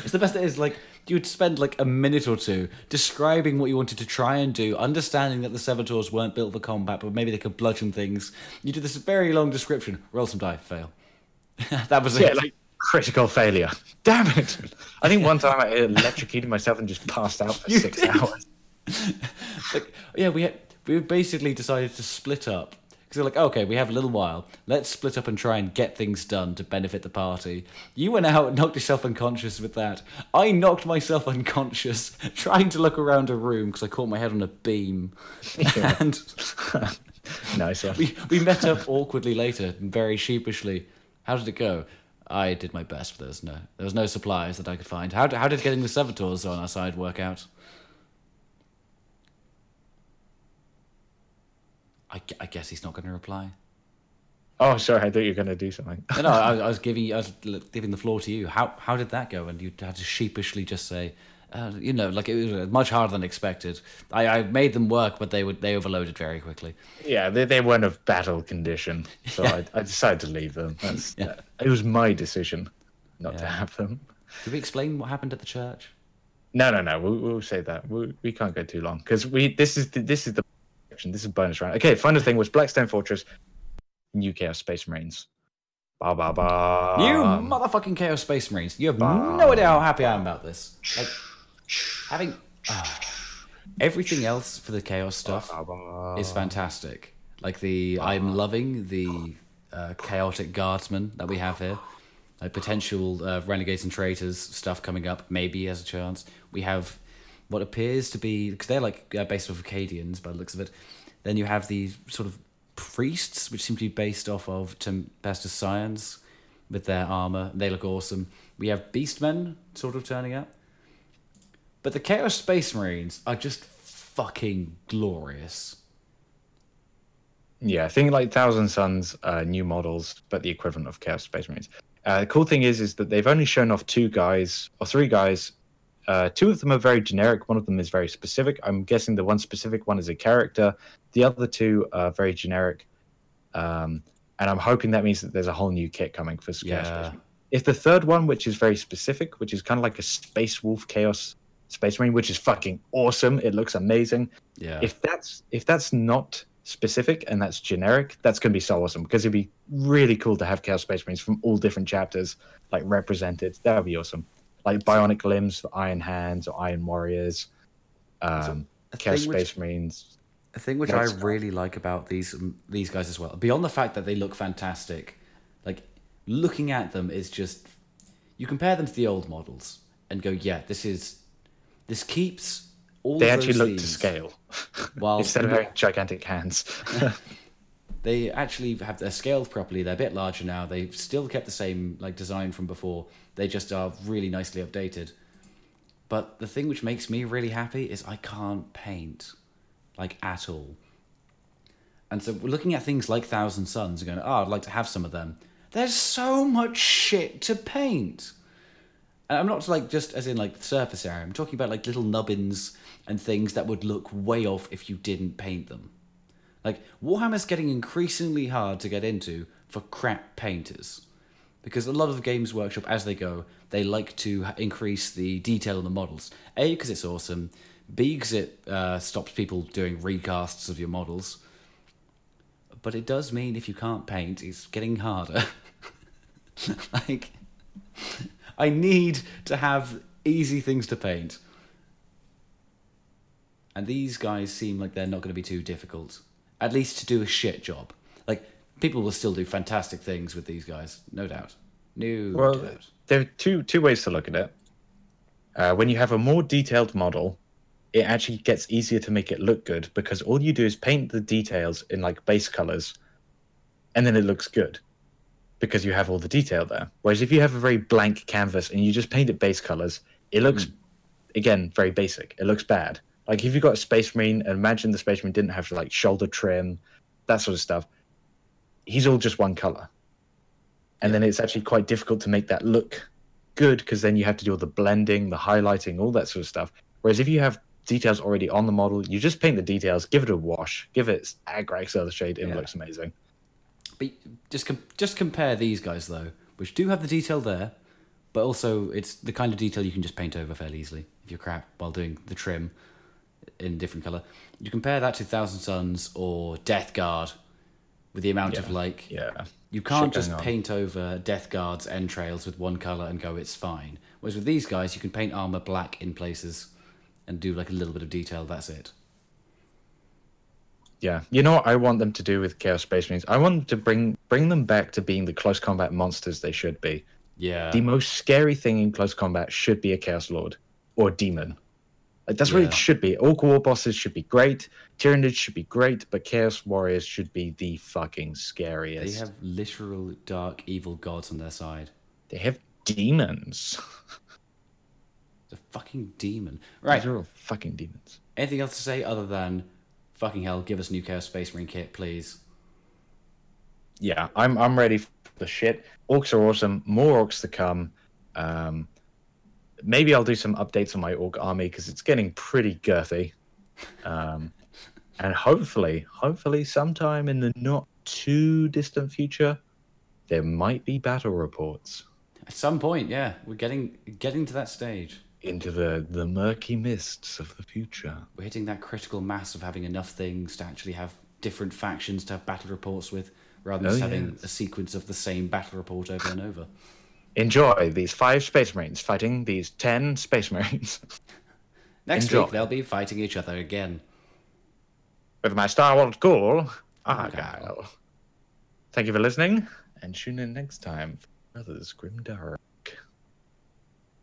it's the best it is like you'd spend like a minute or two describing what you wanted to try and do, understanding that the Servitors weren't built for combat, but maybe they could bludgeon things. You do this very long description, roll some die, fail. (laughs) that was yeah, it. like critical failure. Damn it! I think one time I electrocuted myself and just passed out for You six did? hours. (laughs) like, yeah, we had, we basically decided to split up like, okay, we have a little while. Let's split up and try and get things done to benefit the party. You went out and knocked yourself unconscious with that. I knocked myself unconscious (laughs) trying to look around a room because I caught my head on a beam. Yeah. (laughs) And (laughs) nice one. we we met up awkwardly later, very sheepishly. How did it go? I did my best, but there was no there was no supplies that I could find. How, how did getting the Servitors on our side work out? I, I guess he's not going to reply. Oh, sorry. I thought you were going to do something. No, no, I, (laughs) I was giving I was giving the floor to you. How how did that go? And you had to sheepishly just say, uh, you know, like it was much harder than expected. I, I made them work, but they would they overloaded very quickly. Yeah, they, they weren't of battle condition, so Yeah. I, I decided to leave them. That's, (laughs) Yeah. It was my decision not to have them. Did we explain what happened at the church? No, no, no. We'll, we'll say that. We, we can't go too long because we. This is the, this is the section. This is bonus round. Okay. Final thing was Blackstone Fortress, New Chaos Space Marines. Ba ba ba. You motherfucking Chaos Space Marines. You have Bah. no idea how happy I am about this. Like, (sniffs) having ah, everything else for the Chaos stuff ba, ba, is fantastic. Like the, I'm loving the uh, chaotic guardsmen that we have here. Like potential uh, renegades and traitors stuff coming up, maybe as a chance. We have what appears to be because they're like uh, based off Acadians by the looks of it. Then you have these sort of priests, which seem to be based off of Tempestus Scions with their armor. They look awesome. We have beastmen sort of turning up. But the Chaos Space Marines are just fucking glorious. Yeah, I think like Thousand Suns, uh, new models, but the equivalent of Chaos Space Marines. Uh, the cool thing is, is that they've only shown off two guys or three guys. Uh, two of them are very generic. One of them is very specific. I'm guessing the one specific one is a character. The other two are very generic. Um, and I'm hoping that means that there's a whole new kit coming for Chaos Space Yeah. If the third one, which is very specific, which is kind of like a Space Wolf Chaos Space Marine, which is fucking awesome. It looks amazing Yeah. if that's if that's not specific and that's generic, that's going to be so awesome because it'd be really cool to have Chaos Space Marines from all different chapters like represented. That would be awesome. Like bionic limbs for Iron Hands or Iron Warriors, um, Chaos thing which- Space Marines. A thing which I really like about these um, these guys as well, beyond the fact that they look fantastic, like looking at them is just you compare them to the old models and go, yeah, this is this keeps all They actually look to scale (laughs) while instead of having gigantic hands. (laughs) they actually have they're scaled properly. They're a bit larger now. They've still kept the same like design from before. They just are really nicely updated. But the thing which makes me really happy is I can't paint, like at all. And so we're looking at things like Thousand Suns and going, oh, I'd like to have some of them. There's so much shit to paint. And I'm not like just as in like the surface area. I'm talking about like little nubbins and things that would look way off if you didn't paint them. Like Warhammer's getting increasingly hard to get into for crap painters. Because a lot of Games Workshop, as they go, they like to increase the detail on the models. A, because it's awesome. B, because it uh, stops people doing recasts of your models. But it does mean if you can't paint, it's getting harder. (laughs) like, I need to have easy things to paint. And these guys seem like they're not going to be too difficult. At least to do a shit job. Like, people will still do fantastic things with these guys, no doubt. No Well, doubt. there are two two ways to look at it. Uh, when you have a more detailed model, it actually gets easier to make it look good because all you do is paint the details in like base colors, and then it looks good because you have all the detail there. Whereas if you have a very blank canvas and you just paint it base colors, it looks again very basic. It looks bad. Like if you've got a space marine, and imagine the space marine didn't have like shoulder trim, that sort of stuff. He's all just one color and then it's actually quite difficult to make that look good because then you have to do all the blending, the highlighting, all that sort of stuff. Whereas if you have details already on the model, you just paint the details, give it a wash, give it Agrax Earthshade, and Yeah. it looks amazing. But just com- just compare these guys though, which do have the detail there, but also it's the kind of detail you can just paint over fairly easily if you're crap while doing the trim in different color. You compare that to Thousand Suns or Death Guard with the amount of like Yeah. you can't Shit just paint over Death Guard's entrails with one color and go it's fine. Whereas with these guys, you can paint armor black in places and do like a little bit of detail. That's it. Yeah. You know what I want them to do with Chaos Space Marines? I want them to bring bring them back to being the close combat monsters they should be. Yeah. the most scary thing in close combat should be a Chaos Lord or demon. Like that's what it should be. Ork war bosses should be great. Tyranids should be great, but Chaos Warriors should be the fucking scariest. they have literal dark evil gods on their side. They have demons. (laughs) The fucking demon. Right. These are all fucking demons. Anything else to say other than fucking hell, give us new Chaos Space Marine kit, please. Yeah, I'm I'm ready for the shit. Orks are awesome. More orks to come. Um, maybe I'll do some updates on my ork army because it's getting pretty girthy. Um, and hopefully, hopefully, sometime in the not too distant future, there might be battle reports At some point, yeah, we're getting getting to that stage. into the the murky mists of the future. We're hitting that critical mass of having enough things to actually have different factions to have battle reports with, rather than Oh, just having yes. a sequence of the same battle report over and over. Enjoy these five space marines fighting these ten space marines (laughs) Next Enjoy. week they'll be fighting each other again. with my Star Wars ghoul, Argyle. Argyle. Thank you for listening, and tune in next time for another Grim Darrow.